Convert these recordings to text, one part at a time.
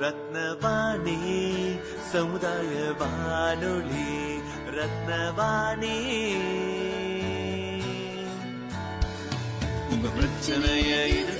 ரத்னவாணி சமுதாய வானொலி ரத்னவாணி. உங்க பிரச்சனைய இது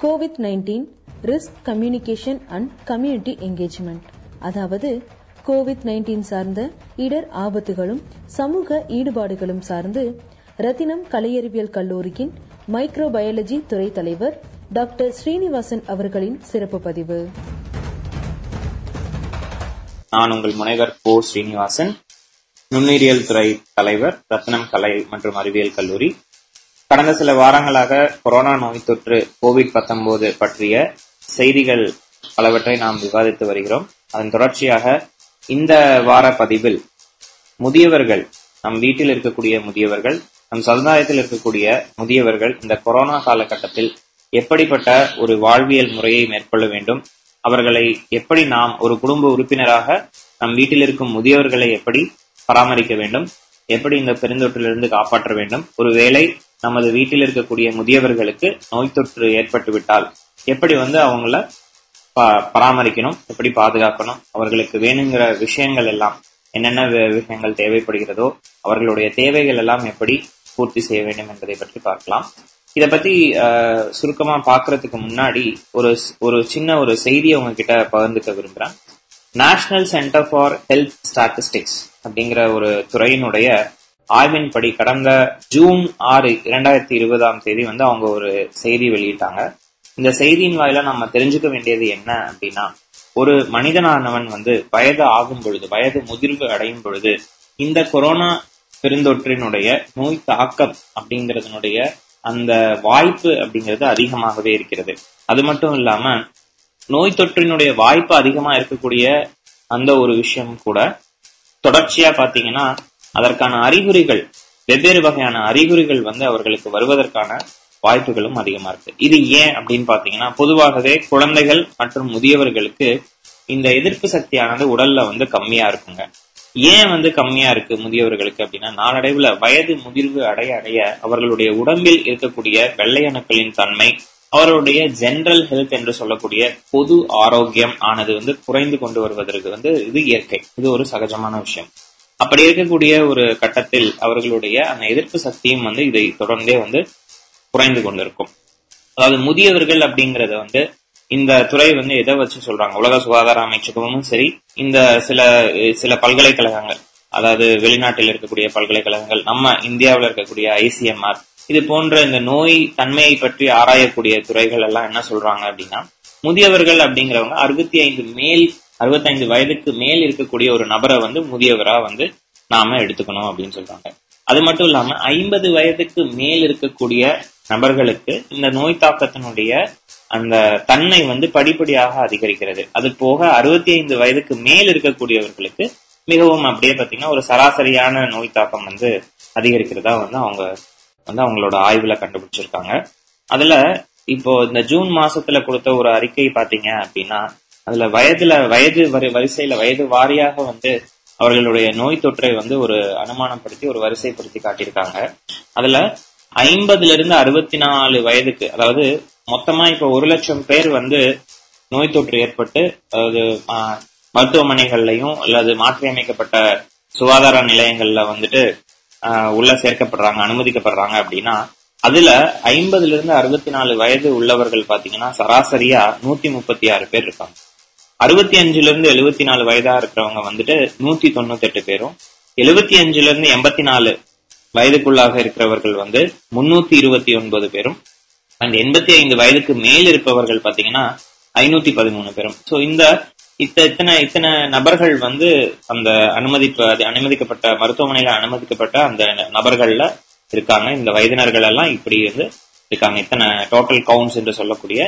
COVID nineteen risk communication and community engagement அதாவது கோவிட் நைன்டீன் சார்ந்த இடர் ஆபத்துகளும் சமூக ஈடுபாடுகளும் சார்ந்து ரத்தினம் கலையறிவியல் கல்லூரியின் மைக்ரோபயாலஜி துறை தலைவர் டாக்டர் ஸ்ரீனிவாசன் அவர்களின் சிறப்பு பதிவு. நான் உங்கள் முனைவர் கோ ஸ்ரீனிவாசன் நுண்ணுயிரியல் துறை தலைவர் ரத்னம் கலை மற்றும் அறிவியல் கல்லூரி கடந்த சில வாரங்களாக கொரோனா நோய் தொற்று கோவிட் 19 பற்றிய செய்திகள் பலவற்றை நாம் விவாதித்து வருகிறோம். அதன் தொடர்ச்சியாக இந்த வார பதிவில் முதியவர்கள் நம் வீட்டில் இருக்கக்கூடிய முதியவர்கள் நம் சமுதாயத்தில் இருக்கக்கூடிய முதியவர்கள் இந்த கொரோனா காலகட்டத்தில் எப்படிப்பட்ட ஒரு வாழ்வியல் முறையை மேற்கொள்ள வேண்டும் அவர்களை எப்படி நாம் ஒரு குடும்ப உறுப்பினராக நம் வீட்டில் இருக்கும் முதியவர்களை எப்படி பராமரிக்க வேண்டும் எப்படி இந்த பெருந்தொற்றிலிருந்து காப்பாற்ற வேண்டும் ஒருவேளை நமது வீட்டில் இருக்கக்கூடிய முதியவர்களுக்கு நோய் தொற்று ஏற்பட்டு விட்டால் எப்படி வந்து அவங்கள ப- பராமரிக்கணும்? எப்படி பாதுகாக்கணும்? அவர்களுக்கு வேணுங்கிற விஷயங்கள் எல்லாம் என்னென்ன வி- விஷயங்கள் தேவைப்படுகிறதோ அவர்களுடைய தேவைகள் எல்லாம் எப்படி பூர்த்தி செய்ய வேண்டும் என்பதை பற்றி பார்க்கலாம். இத பத்தி சுருக்கமா பாக்குறதுக்கு முன்னாடி ஒரு ஒரு சின்ன ஒரு செய்தியை உங்ககிட்ட பகிர்ந்துக்க விரும்புறேன். National centre for health statistics அப்படிங்கிற ஒரு துறையினுடைய ஆய்வின்படி கடந்த ஜூன் ஆறு இரண்டாயிரத்தி இருபதாம் தேதி வந்து அவங்க ஒரு செய்தி வெளியிட்டாங்க. இந்த செய்தியின் வாயில நம்ம தெரிஞ்சுக்க வேண்டியது என்ன அப்படின்னா ஒரு மனிதனானவன் வந்து வயது ஆகும் பொழுது வயது முதிர்வு அடையும் பொழுது இந்த கொரோனா பெருந்தொற்றினுடைய நோய் தாக்கம் அப்படிங்கறதனுடைய அந்த வாய்ப்பு அப்படிங்கிறது அதிகமாகவே இருக்கிறது. அது மட்டும் இல்லாம நோய் தொற்றினுடைய வாய்ப்பு அதிகமா இருக்கக்கூடிய அந்த ஒரு விஷயம் கூட தொடர்ச்சியா பாத்தீங்கன்னா அதற்கான அறிகுறிகள் வெவ்வேறு வகையான அறிகுறிகள் வந்து அவர்களுக்கு வருவதற்கான வாய்ப்புகளும் அதிகமா இருக்கு. இது ஏன் அப்படின்னு பாத்தீங்கன்னா பொதுவாகவே குழந்தைகள் மற்றும் முதியவர்களுக்கு இந்த எதிர்ப்பு சக்தியானது உடல்ல வந்து கம்மியா இருக்குங்க. ஏன் வந்து கம்மியா இருக்கு முதியவர்களுக்கு அப்படின்னா நாளடைவுல வயது முதிர்வு அடைய அடைய அவர்களுடைய உடம்பில் இருக்கக்கூடிய வெள்ளையணுக்களின் தன்மை அவருடைய ஜெனரல் ஹெல்த் என்று சொல்லக்கூடிய பொது ஆரோக்கியம் ஆனது வந்து குறைந்து கொண்டு வருவதற்கு வந்து இது இயற்கை. இது ஒரு சகஜமான விஷயம். அப்படி இருக்கக்கூடிய ஒரு கட்டத்தில் அவர்களுடைய அந்த எதிர்ப்பு சக்தியும் வந்து இதை தொடர்ந்தே வந்து குறைந்து கொண்டிருக்கும். அதாவது முதியவர்கள் அப்படிங்கறத வந்து இந்த துறை வந்து எதை வச்சு சொல்றாங்க? உலக சுகாதார அமைச்சகமும் சரி இந்த சில சில பல்கலைக்கழகங்கள் அதாவது வெளிநாட்டில் இருக்கக்கூடிய பல்கலைக்கழகங்கள் நம்ம இந்தியாவில் இருக்கக்கூடிய ஐசிஎம்ஆர் இது போன்ற இந்த நோய் தன்மையை பற்றி ஆராயக்கூடிய துறைகள் எல்லாம் என்ன சொல்றாங்க அப்படின்னா முதியவர்கள் அப்படிங்கிறவங்க அறுபத்தி ஐந்து மேல் அறுபத்தைந்து வயதுக்கு மேல் இருக்கக்கூடிய ஒரு நபரை வந்து முதியவரா வந்து நாம எடுத்துக்கணும் அப்படின்னு சொல்றாங்க. அது மட்டும் இல்லாம ஐம்பது வயதுக்கு மேல் இருக்கக்கூடிய நபர்களுக்கு இந்த நோய் தாக்கத்தினுடைய அந்த தன்மை வந்து படிப்படியாக அதிகரிக்கிறது. அது போக அறுபத்தி ஐந்து வயதுக்கு மேல் இருக்கக்கூடியவர்களுக்கு மிகவும் அப்படியே பாத்தீங்கன்னா ஒரு சராசரியான நோய் தாக்கம் வந்து அதிகரிக்கிறதா வந்து அவங்க வந்து அவங்களோட ஆய்வுல கண்டுபிடிச்சிருக்காங்க. அதுல இப்போ இந்த ஜூன் மாசத்துல கொடுத்த ஒரு அறிக்கை பாத்தீங்க அப்படின்னா அதுல வயதுல வயது வரி- வரிசையில வயது வாரியாக வந்து அவர்களுடைய நோய் தொற்றை வந்து ஒரு அனுமானப்படுத்தி ஒரு வரிசைப்படுத்தி காட்டியிருக்காங்க. அதுல ஐம்பதுல இருந்து அறுபத்தி நாலு வயதுக்கு அதாவது மொத்தமா இப்ப ஒரு லட்சம் பேர் வந்து நோய் தொற்று ஏற்பட்டு அதாவது ஆஹ், மருத்துவமனைகள்லயும் அல்லது மாற்றியமைக்கப்பட்ட சுகாதார நிலையங்கள்ல வந்துட்டு ஆஹ், உள்ள சேர்க்கப்படுறாங்க அனுமதிக்கப்படுறாங்க அப்படின்னா அதுல ஐம்பதுல இருந்து அறுபத்தி நாலு வயது உள்ளவர்கள் பாத்தீங்கன்னா சராசரியா நூத்தி முப்பத்தி ஆறு பேர் இருக்காங்க. அறுபத்தி அஞ்சுல இருந்து எழுபத்தி நாலு வயதா இருக்கிறவங்க வந்துட்டு நூத்தி தொண்ணூத்தி எட்டு பேரும் எழுபத்தி அஞ்சுல இருந்து எண்பத்தி நாலு வயதுக்குள்ளாக இருக்கிறவர்கள் வந்து முன்னூத்தி இருபத்தி ஒன்பது பேரும் அண்ட் எண்பத்தி ஐந்து வயதுக்கு மேல் இருப்பவர்கள் பாத்தீங்கன்னா ஐநூத்தி பதிமூணு பேரும். சோ இந்த இத்த இத்தனை இத்தனை நபர்கள் வந்து அந்த அனுமதிப்பு அது அனுமதிக்கப்பட்ட மருத்துவமனையில அனுமதிக்கப்பட்ட அந்த நபர்கள்ல இருக்காங்க. இந்த வயதினர்கள் எல்லாம் இப்படி வந்து இருக்காங்க. இத்தனை டோட்டல் கவுண்ட்ஸ் என்று சொல்லக்கூடிய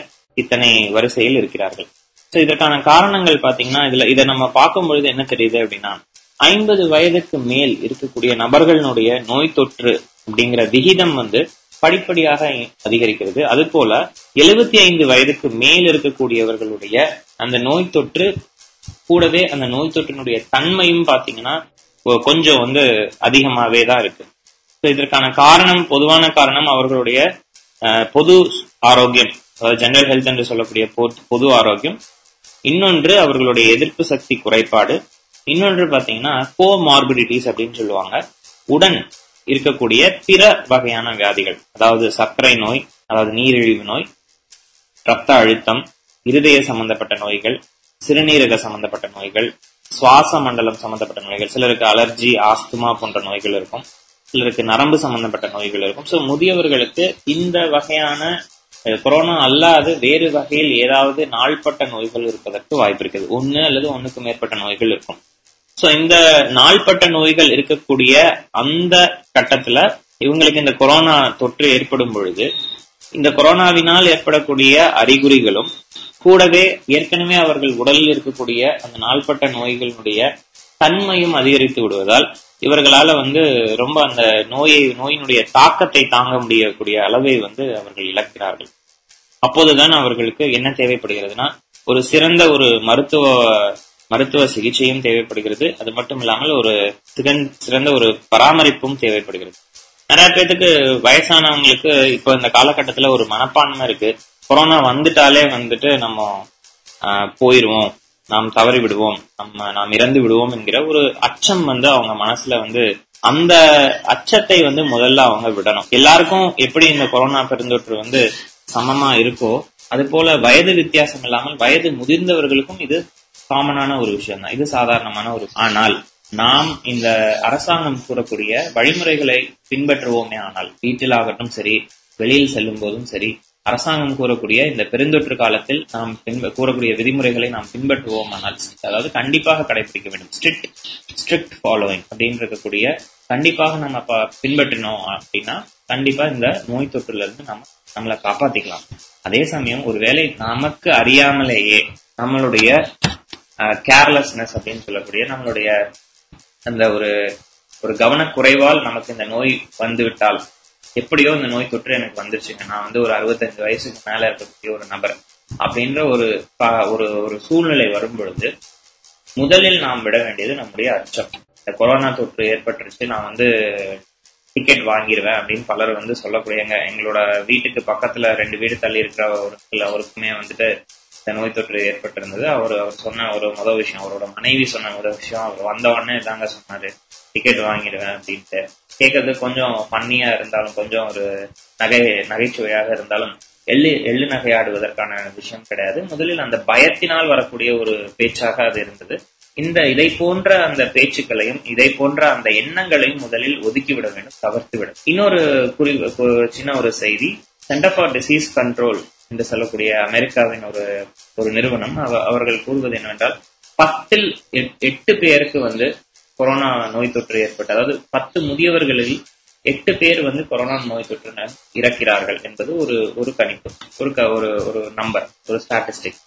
இத்தனை வரிசையில் இருக்கிறார்கள். சோ இதற்கான காரணங்கள் பாத்தீங்கன்னா இதுல இதை நம்ம பார்க்கும் பொழுது என்ன தெரியுது அப்படின்னா ஐம்பது வயதுக்கு மேல் இருக்கக்கூடிய நபர்களுடைய நோய் தொற்று அப்படிங்கிற விகிதம் வந்து படிப்படியாக அதிகரிக்கிறது. அது போல எழுபத்தி ஐந்து வயதுக்கு மேல் இருக்கக்கூடியவர்களுடைய அந்த நோய் தொற்று கூடவே அந்த நோய் தொற்றினுடைய தன்மையும் பாத்தீங்கன்னா கொஞ்சம் வந்து அதிகமாவே தான் இருக்கு. இதற்கான காரணம் பொதுவான காரணம் அவர்களுடைய பொது ஆரோக்கியம் ஜெனரல் ஹெல்த் என்று சொல்லக்கூடிய பொது- பொது ஆரோக்கியம். இன்னொன்று அவர்களுடைய எதிர்ப்பு சக்தி குறைபாடு. இன்னொன்று பாத்தீங்கன்னா கோமார்பிடிட்டிஸ் அப்படின்னு சொல்லுவாங்க. உடன் இருக்கக்கூடிய பிற வகையான வியாதிகள். அதாவது சர்க்கரை நோய் அதாவது நீரிழிவு நோய் ரத்த அழுத்தம் இருதய சம்பந்தப்பட்ட நோய்கள் சிறுநீரக சம்பந்தப்பட்ட நோய்கள் சுவாச மண்டலம் சம்பந்தப்பட்ட நோய்கள் சிலருக்கு அலர்ஜி ஆஸ்துமா போன்ற நோய்கள் இருக்கும் சிலருக்கு நரம்பு சம்பந்தப்பட்ட நோய்கள் இருக்கும். சோ முதியவர்களுக்கு இந்த வகையான கொரோனா அல்லாது வேறு வகையில் ஏதாவது நாள்பட்ட நோய்கள் இருப்பதற்கு வாய்ப்பு இருக்குது. ஒன்னு அல்லது ஒண்ணுக்கு மேற்பட்ட நோய்கள் இருக்கும். சோ இந்த நாள்பட்ட நோய்கள் இருக்கக்கூடிய அந்த கட்டத்துல இவங்களுக்கு இந்த கொரோனா தொற்று ஏற்படும் பொழுது இந்த கொரோனாவினால் ஏற்படக்கூடிய அறிகுறிகளும் கூடவே ஏற்கனவே அவர்கள் உடலில் இருக்கக்கூடிய அந்த நாள்பட்ட நோய்களுடைய தன்மையும் அதிகரித்து விடுவதால் இவர்களால வந்து ரொம்ப அந்த நோயை நோயினுடைய தாக்கத்தை தாங்க முடியக்கூடிய அளவை வந்து அவர்கள் இழக்கிறார்கள். அப்போதுதான் அவர்களுக்கு என்ன தேவைப்படுகிறதுனா ஒரு சிறந்த ஒரு மருத்துவ மருத்துவ சிகிச்சையும் தேவைப்படுகிறது. அது மட்டும் இல்லாமல் ஒரு சிறந்த சிறந்த ஒரு பராமரிப்பும் தேவைப்படுகிறது. நிறைய பேத்துக்கு வயசானவங்களுக்கு இப்போ இந்த காலகட்டத்தில் ஒரு மனப்பான்மை இருக்கு. கொரோனா வந்துட்டாலே வந்துட்டு நம்ம போயிடுவோம் நாம் தவறி விடுவோம் நம்ம நாம் இறந்து விடுவோம் என்கிற ஒரு அச்சம் வந்து அவங்க மனசுல வந்து அந்த அச்சத்தை வந்து முதல்ல அவங்க விடணும். எல்லாருக்கும் எப்படி இந்த கொரோனா பெருந்தொற்று வந்து சமமா இருக்கோ அது போல வயது வித்தியாசம் இல்லாமல் வயது முதிர்ந்தவர்களுக்கும் இது காமனான ஒரு விஷயம் தான் இது சாதாரணமான ஒரு ஆனால் நாம் இந்த அரசாங்கம் கூறக்கூடிய வழிமுறைகளை பின்பற்றுவோமே ஆனால் வீட்டில் ஆகட்டும் சரி வெளியில் செல்லும் போதும் சரி அரசாங்கம் கூறக்கூடிய இந்த பெருந்தொற்று காலத்தில் நாம் கூறக்கூடிய விதிமுறைகளை நாம் பின்பற்றுவோமானால் அதாவது கண்டிப்பாக கடைபிடிக்க வேண்டும். ஸ்ட்ரிக்ட் ஸ்ட்ரிக்ட் ஃபாலோவிங் அப்படின்னு இருக்கக்கூடிய கண்டிப்பாக நம்ம பின்பற்றினோம் அப்படின்னா கண்டிப்பா இந்த நோய் தொற்றுல இருந்து நம்ம நம்மளை காப்பாத்திக்கலாம். அதே சமயம் ஒருவேளை நமக்கு அறியாமலேயே நம்மளுடைய கேர்லெஸ்னஸ் அப்படின்னு சொல்லக்கூடிய நம்மளுடைய அந்த ஒரு ஒரு கவனக்குறைவால் நமக்கு இந்த நோய் வந்துவிட்டால் எப்படியோ இந்த நோய் தொற்று எனக்கு வந்துருச்சுங்க. நான் வந்து ஒரு அறுபத்தஞ்சு வயசுக்கு மேல இருக்கக்கூடிய ஒரு நபர் அப்படின்ற ஒரு ஒரு ஒரு சூழ்நிலை வரும் பொழுது முதலில் நாம் விட வேண்டியது நம்முடைய அச்சம். இந்த கொரோனா தொற்று ஏற்பட்டுருச்சு நான் வந்து டிக்கெட் வாங்கிடுவேன் அப்படின்னு பலர் வந்து சொல்லக்கூடியங்க. எங்களோட வீட்டுக்கு பக்கத்துல ரெண்டு வீடு தள்ளி இருக்கிற ஒரு அவருக்குமே வந்துட்டு இந்த நோய் தொற்று ஏற்பட்டிருந்தது. அவர் அவர் சொன்ன ஒரு முதல் விஷயம் அவரோட மனைவி சொன்ன முதல் விஷயம். அவர் வந்த உடனே தாங்க சொன்னாரு. டிக்கெட் வாங்கிடுவேன் அப்படின்ட்டு. கேட்கறது கொஞ்சம் ஃபன்னியா இருந்தாலும் கொஞ்சம் ஒரு நகை நகைச்சுவையாக இருந்தாலும் எள்ளு எள்ளு நகையாடுவதற்கான விஷயம் கிடையாது. முதலில் அந்த பயத்தினால் வரக்கூடிய ஒரு பேச்சாக அது இருந்தது. இந்த இதை போன்ற அந்த பேச்சுக்களையும் இதை போன்ற அந்த எண்ணங்களையும் முதலில் ஒதுக்கிவிட வேண்டும் தவிர்த்து விடும் இன்னொரு குறி சின்ன ஒரு செய்தி. சென்டர் ஃபார் டிசீஸ் கண்ட்ரோல் என்று சொல்லக்கூடிய அமெரிக்காவின் ஒரு ஒரு நிறுவனம். அவ- அவர்கள் கூறுவது என்னவென்றால் பத்தில் எட்- எட்டு பேருக்கு வந்து கொரோனா நோய் தொற்று ஏற்பட்டு அதாவது பத்து முதியவர்களில் எட்டு பேர் வந்து கொரோனா நோய் தொற்றினர் இறக்கிறார்கள் என்பது ஒரு ஒரு கணிப்பு ஒரு ஒரு ஒரு நம்பர் ஒரு ஸ்டாட்டிஸ்டிக்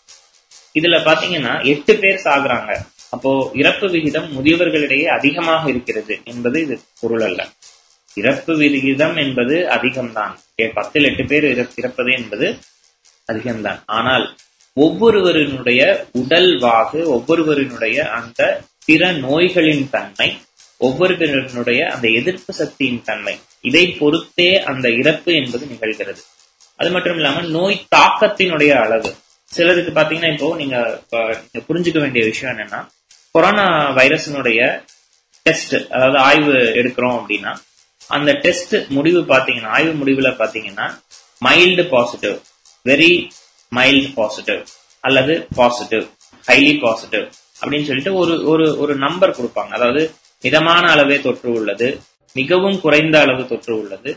இதுல பாத்தீங்கன்னா எட்டு பேர் சாகுறாங்க. அப்போ இறப்பு விகிதம் முதியவர்களிடையே அதிகமாக இருக்கிறது என்பது இது பொருள் அல்ல. இறப்பு விகிதம் என்பது அதிகம்தான். பத்தில் எட்டு பேர் இறப்பது என்பது அதிகம்தான். ஆனால் ஒவ்வொருவரினுடைய உடல் வாகு ஒவ்வொருவரினுடைய அந்த பிற நோய்களின் தன்மை ஒவ்வொருவருடைய அந்த எதிர்ப்பு சக்தியின் தன்மை. இதை பொறுத்தே அந்த இறப்பு என்பது நிகழ்கிறது. அது மட்டும் இல்லாம நோய் தாக்கத்தினுடைய அளவு. சிலருக்கு பாத்தீங்கன்னா இப்போ நீங்க நீங்க புரிஞ்சுக்க வேண்டிய விஷயம் என்னன்னா கொரோனா வைரஸினுடைய டெஸ்ட் அதாவது ஆய்வு எடுக்கிறோம் அப்படின்னா அந்த டெஸ்ட் முடிவு பாத்தீங்கன்னா ஆய்வு முடிவுல பாத்தீங்கன்னா mild positive very mild positive அல்லது பாசிட்டிவ் ஹைலி பாசிட்டிவ். அப்படின்னு சொல்லிட்டு ஒரு ஒரு ஒரு நம்பர் கொடுப்பாங்க. அதாவது மிதமான அளவே தொற்று உள்ளது மிகவும் குறைந்த அளவு தொற்று உள்ளது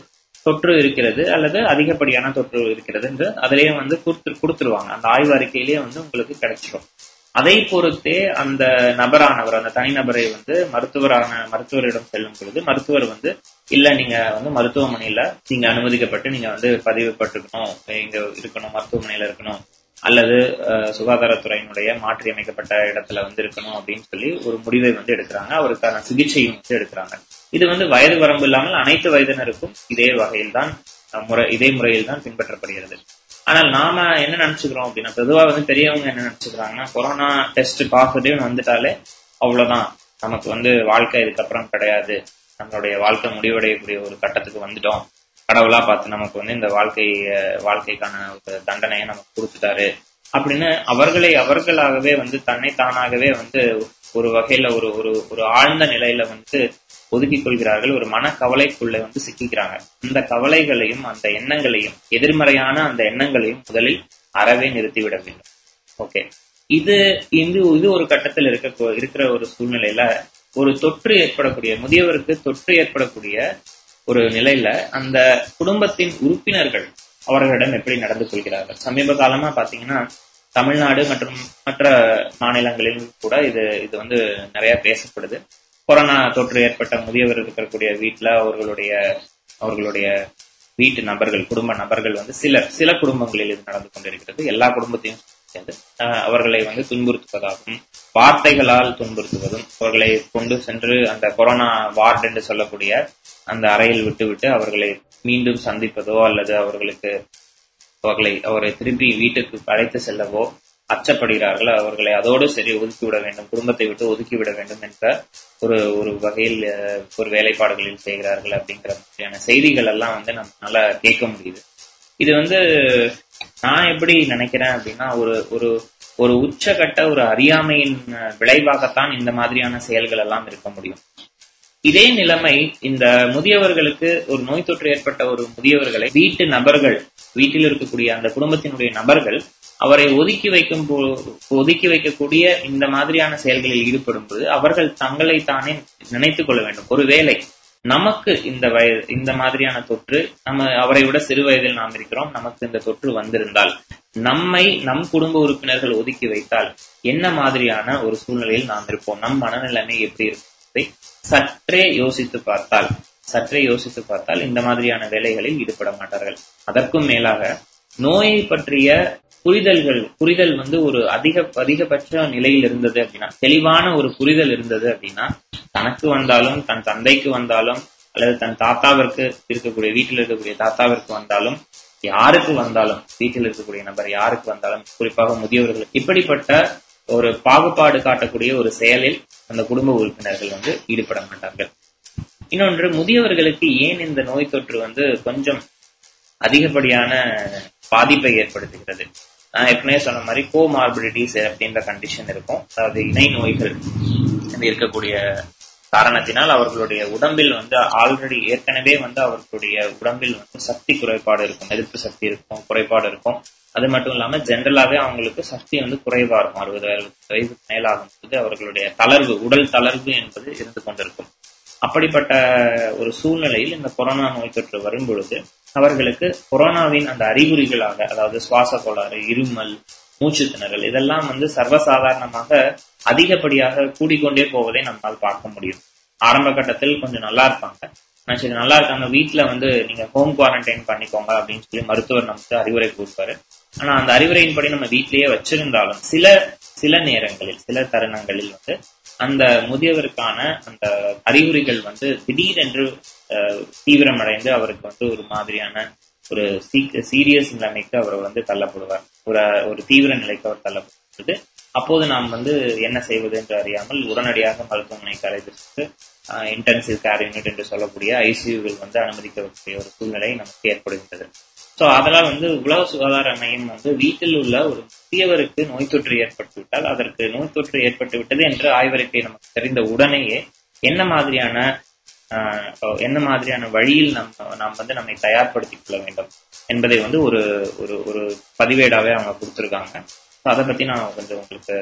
தொற்று இருக்கிறது அல்லது அதிகப்படியான தொற்று இருக்கிறது என்று அதிலேயே வந்து கொடுத்து கொடுத்துருவாங்க. அந்த ஆய்வு அறிக்கையிலேயே வந்து உங்களுக்கு கிடைச்சிடும் அதை பொறுத்தே அந்த நபரானவர் அந்த தனிநபரை வந்து மருத்துவரான மருத்துவரிடம் செல்லும் பொழுது மருத்துவர் வந்து இல்ல நீங்க வந்து மருத்துவமனையில நீங்க அனுமதிக்கப்பட்டு நீங்க வந்து பதிவு பட்டுக்கணும் இங்க இருக்கணும் மருத்துவமனையில இருக்கணும். அல்லது சுகாதாரத்துறையினுடைய மாற்றி அமைக்கப்பட்ட இடத்துல வந்து இருக்கணும் அப்படின்னு சொல்லி ஒரு முடிவை வந்து எடுக்கிறாங்க. அவருக்கான சிகிச்சையும் வந்து எடுக்கிறாங்க. இது வந்து வயது வரம்பு இல்லாமல் அனைத்து வயதினருக்கும் இதே வகையில் தான் முறை இதே முறையில் தான் பின்பற்றப்படுகிறது. ஆனால் நாம என்ன நினைச்சுக்கிறோம் அப்படின்னா பொதுவாக வந்து பெரியவங்க என்ன நினைச்சுக்கிறாங்கன்னா கொரோனா டெஸ்ட் பாசிட்டிவ் வந்துட்டாலே அவ்வளவுதான். நமக்கு வந்து வாழ்க்கை இதுக்கப்புறம் கிடையாது. நம்மளுடைய வாழ்க்கை முடிவடையக்கூடிய ஒரு கட்டத்துக்கு வந்துட்டோம். கடவுளா பார்த்து நமக்கு வந்து இந்த வாழ்க்கை வாழ்க்கைக்கான ஒரு தண்டனையை நமக்கு கொடுத்துட்டாரு. அப்படின்னு அவர்களை அவர்களாகவே வந்து தன்னை தானாகவே வந்து ஒரு வகையில ஒரு ஒரு ஒரு ஆழ்ந்த நிலையில வந்து ஒதுக்கிக் கொள்கிறார்கள். ஒரு மனக்கவலைக்குள்ள வந்து சிக்கிக்கிறாங்க. அந்த கவலைகளையும் அந்த எண்ணங்களையும் எதிர்மறையான அந்த எண்ணங்களையும் முதலில் அறவே நிறுத்திவிட வேண்டும் ஓகே. இது இது இது ஒரு கட்டத்தில் இருக்க இருக்கிற ஒரு சூழ்நிலையில ஒரு தொற்று ஏற்படக்கூடிய முதியவருக்கு தொற்று ஏற்படக்கூடிய ஒரு நிலையில அந்த குடும்பத்தின் உறுப்பினர்கள் அவர்களிடம் எப்படி நடந்து கொள்கிறார்கள்? சமீப காலமா பாத்தீங்கன்னா தமிழ்நாடு மற்றும் மற்ற மாநிலங்களிலும் கூட இது இது வந்து நிறைய பேசப்படுது. கொரோனா தொற்று ஏற்பட்ட முதியவர் இருக்கக்கூடிய வீட்டுல அவர்களுடைய அவர்களுடைய வீட்டு நபர்கள் குடும்ப நபர்கள் வந்து சில சில குடும்பங்களில் இது நடந்து கொண்டிருக்கிறது. எல்லா குடும்பத்தையும் அவர்களை வந்து துன்புறுத்துவதாகவும் வார்த்தைகளால் துன்புறுத்துவதும் அவர்களை கொண்டு சென்று அந்த கொரோனா வார்டு என்று சொல்லக்கூடிய அந்த அறையில் விட்டுவிட்டு அவர்களை மீண்டும் சந்திப்பதோ அல்லது அவர்களுக்கு அவர்களை அவரை திருப்பி வீட்டுக்கு அழைத்து செல்லவோ அச்சப்படுகிறார்கள் அவர்களை அதோடு சரி ஒதுக்கி விட வேண்டும் குடும்பத்தை விட்டு ஒதுக்கி விட வேண்டும் என்ற ஒரு ஒரு வகையில் ஒரு வேலைப்பாடுகளில் செய்கிறார்கள் அப்படிங்கிற மாதிரியான செய்திகள் எல்லாம் வந்து நம்மளால கேட்க முடியுது. இது வந்து நான் எப்படி நினைக்கிறேன் அப்படின்னா ஒரு ஒரு ஒரு உச்சகட்ட ஒரு அறியாமையின் விளைவாகத்தான் இந்த மாதிரியான செயல்கள் எல்லாம் இருக்க முடியும். இதே நிலைமை இந்த முதியவர்களுக்கு ஒரு நோய் தொற்று ஏற்பட்ட ஒரு முதியவர்களை வீட்டு நபர்கள் வீட்டில் இருக்கக்கூடிய அந்த குடும்பத்தினுடைய நபர்கள் அவரை ஒதுக்கி வைக்கும் போ- ஒதுக்கி வைக்கக்கூடிய இந்த மாதிரியான செயல்களில் ஈடுபடும் போது அவர்கள் தங்களை தானே நினைத்துக் கொள்ள வேண்டும். ஒருவேளை நமக்கு இந்த வயது இந்த மாதிரியான தொற்று நம்ம அவரை விட சிறு வயதில் நாம் இருக்கிறோம் நமக்கு இந்த தொற்று வந்திருந்தால் நம்மை நம் குடும்ப உறுப்பினர்கள் ஒதுக்கி வைத்தால் என்ன மாதிரியான ஒரு சூழ்நிலையில் நாம் இருப்போம்? நம் மனநிலைமை எப்படி இருப்பதை சற்றே யோசித்து பார்த்தால் சற்றே யோசித்து பார்த்தால் இந்த மாதிரியான வேலைகளில் ஈடுபட மாட்டார்கள். அதற்கும் மேலாக நோயை பற்றிய புரிதல்கள் புரிதல் வந்து ஒரு அதிக அதிகபட்ச நிலையில் இருந்தது அப்படின்னா தெளிவான ஒரு புரிதல் இருந்தது அப்படின்னா தனக்கு வந்தாலும் தன் தந்தைக்கு வந்தாலும் அல்லது தன் தாத்தாவிற்கு இருக்கக்கூடிய வீட்டில் இருக்கக்கூடிய தாத்தாவிற்கு வந்தாலும் யாருக்கு வந்தாலும் வீட்டில் இருக்கக்கூடிய நபர் யாருக்கு வந்தாலும் குறிப்பாக முதியவர்கள் இப்படிப்பட்ட ஒரு பாகுபாடு காட்டக்கூடிய ஒரு செயலில் அந்த குடும்ப உறுப்பினர்கள் வந்து ஈடுபட மாட்டார்கள். இன்னொன்று முதியவர்களுக்கு ஏன் இந்த நோய் தொற்று வந்து கொஞ்சம் அதிகப்படியான பாதிப்பை ஏற்படுத்துகிறது. நான் ஏற்கனவே சொன்ன மாதிரி கோ மார்பிலிட்டிஸ் அப்படின்ற கண்டிஷன் இருக்கும். அதாவது இணை நோய்கள் இருக்கக்கூடிய காரணத்தினால் அவர்களுடைய உடம்பில் வந்து ஆல்ரெடி ஏற்கனவே வந்து அவர்களுடைய உடம்பில் வந்து சக்தி குறைபாடு இருக்கும். எதிர்ப்பு சக்தி இருக்கும் குறைபாடு இருக்கும். அது மட்டும் இல்லாம ஜென்ரலாவே அவங்களுக்கு சக்தி வந்து குறைவா இருக்கும். அறுபது அறுபது வயது மேலாகும் போது அவர்களுடைய தளர்வு உடல் தளர்வு என்பது இருந்து கொண்டிருக்கும். அப்படிப்பட்ட ஒரு சூழ்நிலையில் இந்த கொரோனா நோய் தொற்று வரும் பொழுது அவர்களுக்கு கொரோனாவின் அந்த அறிகுறிகளாக அதாவது சுவாச கோளாறு இருமல் மூச்சு திணறல் இதெல்லாம் வந்து சர்வசாதாரணமாக அதிகப்படியாக கூடிக்கொண்டே போவதை நம்மால் பார்க்க முடியும். ஆரம்ப கட்டத்தில் கொஞ்சம் நல்லா இருப்பாங்க. சரி நல்லா இருக்காங்க வீட்டுல வந்து நீங்க ஹோம் குவாரண்டைன் பண்ணிக்கோங்க அப்படின்னு சொல்லி மருத்துவர் நமக்கு அறிவுரை கொடுப்பாரு. ஆனா அந்த அறிவுரையின்படி நம்ம வீட்டிலேயே வச்சிருந்தாலும் சில சில நேரங்களில் சில தருணங்களில் வந்து அந்த முதியவருக்கான அந்த அறிகுறிகள் வந்து திடீரென்று தீவிரமடைந்து அவருக்கு வந்து ஒரு மாதிரியான ஒரு சீரியஸ் நிலைமைக்கு அவர் வந்து தள்ளப்படுவார். ஒரு ஒரு தீவிர நிலைக்கு அவர் தள்ளப்படுவது அப்போது நாம் வந்து என்ன செய்வது என்று அறியாமல் உடனடியாக மருத்துவமனைக்கு அழைத்து இன்டென்சிவ் கேர் யூனிட் என்று சொல்லக்கூடிய ஐசியூவில் வந்து அனுமதிக்கக்கூடிய ஒரு சூழ்நிலை நமக்கு ஏற்படுகின்றது. ஸோ அதனால் வந்து உலக சுகாதார மையம் வந்து வீட்டில் உள்ள ஒரு முதியவருக்கு நோய் தொற்று ஏற்பட்டு விட்டால் அதற்கு நோய் தொற்று ஏற்பட்டு விட்டது என்று ஆய்வறிக்கை நமக்கு தெரிந்த உடனேயே என்ன மாதிரியான என்ன மாதிரியான வழியில் நம் நாம் வந்து நம்மை தயார்படுத்திக் கொள்ள வேண்டும் என்பதை வந்து ஒரு ஒரு ஒரு பதிவேடாவே அவங்க கொடுத்துருக்காங்க. அதை பத்தி நான் கொஞ்சம் உங்களுக்கு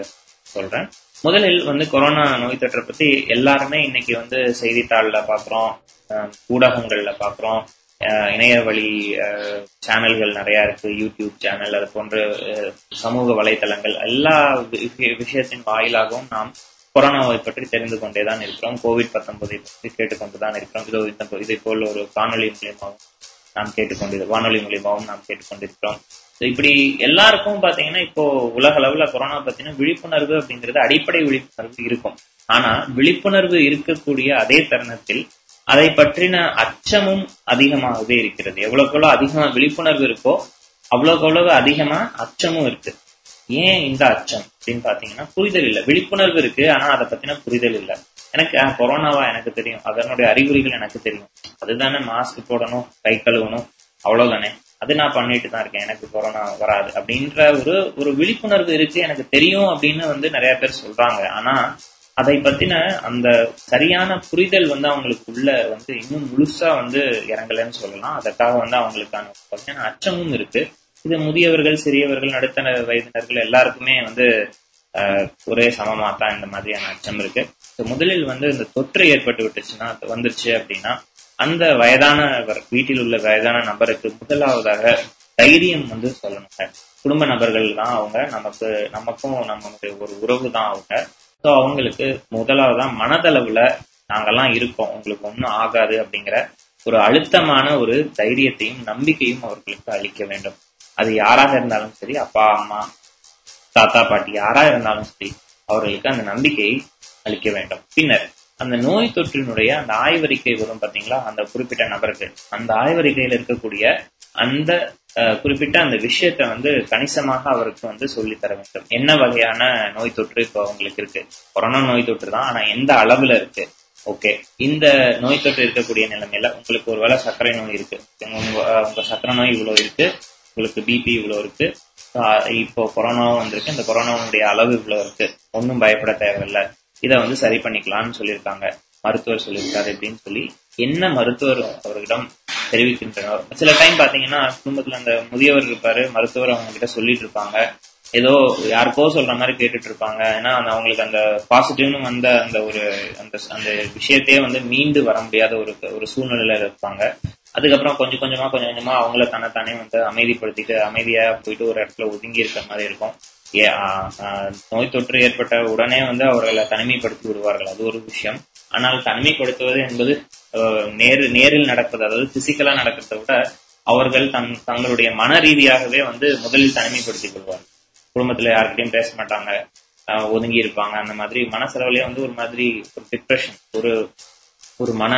சொல்றேன். முதலில் வந்து கொரோனா நோய் தொற்றை பத்தி எல்லாருமே இன்னைக்கு வந்து செய்தித்தாள்ல பாக்குறோம் அஹ் ஊடகங்கள்ல பாக்குறோம். அஹ் இணைய வழி அஹ், சேனல்கள் நிறைய இருக்கு. யூடியூப் சேனல் அது போன்ற அஹ், சமூக வலைத்தளங்கள் எல்லா வி- விஷயத்தின் வாயிலாகவும் நாம் கொரோனாவை பற்றி தெரிந்து கொண்டேதான் இருக்கிறோம். கோவிட் பத்தொன்பதை பற்றி கேட்டுக்கொண்டுதான் இருக்கிறோம். இதோ இந்த இதை போல் ஒரு காணொலி மூலியமாகவும் நாம் கேட்டுக்கொண்டு வானொலி மூலியமாகவும் நாம் கேட்டுக்கொண்டிருக்கிறோம். இப்படி எல்லாருக்கும் பாத்தீங்கன்னா இப்போ உலக அளவுல கொரோனா பத்தின விழிப்புணர்வு அப்படிங்கிறது அடிப்படை விழிப்புணர்வு இருக்கும். ஆனா விழிப்புணர்வு இருக்கக்கூடிய அதே தருணத்தில் அதை பற்றின அச்சமும் அதிகமாகவே இருக்கிறது. எவ்வளவுக்கு எவ்வளவு அதிகமா விழிப்புணர்வு இருக்கோ அவ்வளவுக்கு அவ்வளவு அதிகமா அச்சமும் இருக்கு. ஏன் இந்த அச்சம்? அப்படின்னு பாத்தீங்கன்னா புரிதல் இல்ல. விழிப்புணர்வு இருக்கு ஆனா அதை பத்தின புரிதல் இல்ல. எனக்கு கொரோனாவா எனக்கு தெரியும். அதனுடைய அறிகுறிகள் எனக்கு தெரியும். அதுதானே மாஸ்க் போடணும் கை கழுவணும் அவ்வளவுதானே. அது நான் பண்ணிட்டு தான் இருக்கேன். எனக்கு கொரோனா வராது. அப்படின்ற ஒரு ஒரு விழிப்புணர்வு இருக்கு எனக்கு தெரியும் அப்படின்னு வந்து நிறைய பேர் சொல்றாங்க. ஆனா அதை பத்தின அந்த சரியான புரிதல் வந்து அவங்களுக்கு உள்ள வந்து இன்னும் முழுசா வந்து இறங்கலைன்னு சொல்லலாம். அதற்காக வந்து அவங்களுக்கான அச்சமும் இருக்கு. இது முதியவர்கள் சிறியவர்கள் நடுத்தர வயதினர்கள் எல்லாருக்குமே வந்து ஆஹ், ஒரே சமமா தான் இந்த மாதிரியான அச்சம் இருக்கு. முதலில் வந்து இந்த தொற்று ஏற்பட்டு விட்டுச்சுன்னா வந்துருச்சு அப்படின்னா அந்த வயதானவர் வீட்டில் உள்ள வயதான நபருக்கு முதலாவதாக தைரியம் வந்து சொல்லணுங்க குடும்ப நபர்கள் தான் அவங்க நமக்கு நமக்கும் நமக்கு ஒரு உறவு தான் அவங்க. ஸோ அவங்களுக்கு முதலாவதான் மனதளவுல நாங்கெல்லாம் இருக்கோம். உங்களுக்கு ஒன்றும் ஆகாது அப்படிங்கிற ஒரு அழுத்தமான ஒரு தைரியத்தையும் நம்பிக்கையும் அவர்களுக்கு அளிக்க வேண்டும். அது யாராக இருந்தாலும் சரி அப்பா அம்மா தாத்தா பாட்டி யாரா இருந்தாலும் சரி அவர்களுக்கு அந்த நம்பிக்கையை அளிக்க வேண்டும். பின்னர் அந்த நோய் தொற்றினுடைய அந்த ஆய்வறிக்கை வரும் பாத்தீங்களா அந்த குறிப்பிட்ட நபருக்கு அந்த ஆய்வறிக்கையில் இருக்கக்கூடிய அந்த அஹ், குறிப்பிட்ட அந்த விஷயத்தை வந்து கணிசமாக அவருக்கு வந்து சொல்லித் தர வேண்டும். என்ன வகையான நோய் தொற்று இப்போ அவங்களுக்கு இருக்கு? கொரோனா நோய் தொற்று தான் ஆனா எந்த அளவுல இருக்கு? ஓகே. இந்த நோய் தொற்று இருக்கக்கூடிய நிலைமையில உங்களுக்கு ஒருவேளை சர்க்கரை நோய் இருக்கு. உங்க உங்க சர்க்கரை நோய் இவ்வளவு இருக்கு. உங்களுக்கு பிபி இவ்வளவு இருக்கு. இப்போ கொரோனாவும் வந்திருக்கு. இந்த கொரோனாவுடைய அளவு இவ்வளவு இருக்கு. ஒன்றும் பயப்பட தேவையில்லை. இதை வந்து சரி பண்ணிக்கலாம்னு சொல்லியிருக்காங்க. மருத்துவர் சொல்லியிருக்காரு அப்படின்னு சொல்லி என்ன மருத்துவர் அவர்களிடம் தெரிவிக்கின்றனர்? சில டைம் பாத்தீங்கன்னா குடும்பத்துல அந்த முதியவர் இருப்பாரு. மருத்துவர் அவங்க கிட்ட சொல்லிட்டு இருப்பாங்க. ஏதோ யாருக்கோ சொல்ற மாதிரி கேட்டுட்டு இருப்பாங்க. ஏன்னா அந்த அவங்களுக்கு அந்த பாசிட்டிவ்னு வந்த அந்த ஒரு அந்த அந்த விஷயத்தையே வந்து மீண்டு வர முடியாத ஒரு ஒரு சூழ்நிலையில இருப்பாங்க. அதுக்கப்புறம் கொஞ்சம் கொஞ்சமா கொஞ்சம் கொஞ்சமா அவங்கள தன்னைத்தானே வந்து அமைதிப்படுத்திட்டு அமைதியா போயிட்டு ஒரு இடத்துல ஒதுங்கி இருக்கிற மாதிரி இருக்கும். நோய் தொற்று ஏற்பட்ட உடனே வந்து அவர்களை தனிமைப்படுத்தி விடுவார்கள். அது ஒரு விஷயம். ஆனால் தனிமைப்படுத்துவது என்பது நேரு நேரில் நடப்பது அதாவது பிசிக்கலா நடக்கிறத விட அவர்கள் தன் தங்களுடைய மன ரீதியாகவே வந்து முதலில் தனிமைப்படுத்திக் கொள்வார்கள். குடும்பத்துல யார்கிட்டையும் பேச மாட்டாங்க அஹ், ஒதுங்கி இருப்பாங்க. அந்த மாதிரி மனசளவுலயே வந்து ஒரு மாதிரி ஒரு டிப்ரெஷன் ஒரு ஒரு மன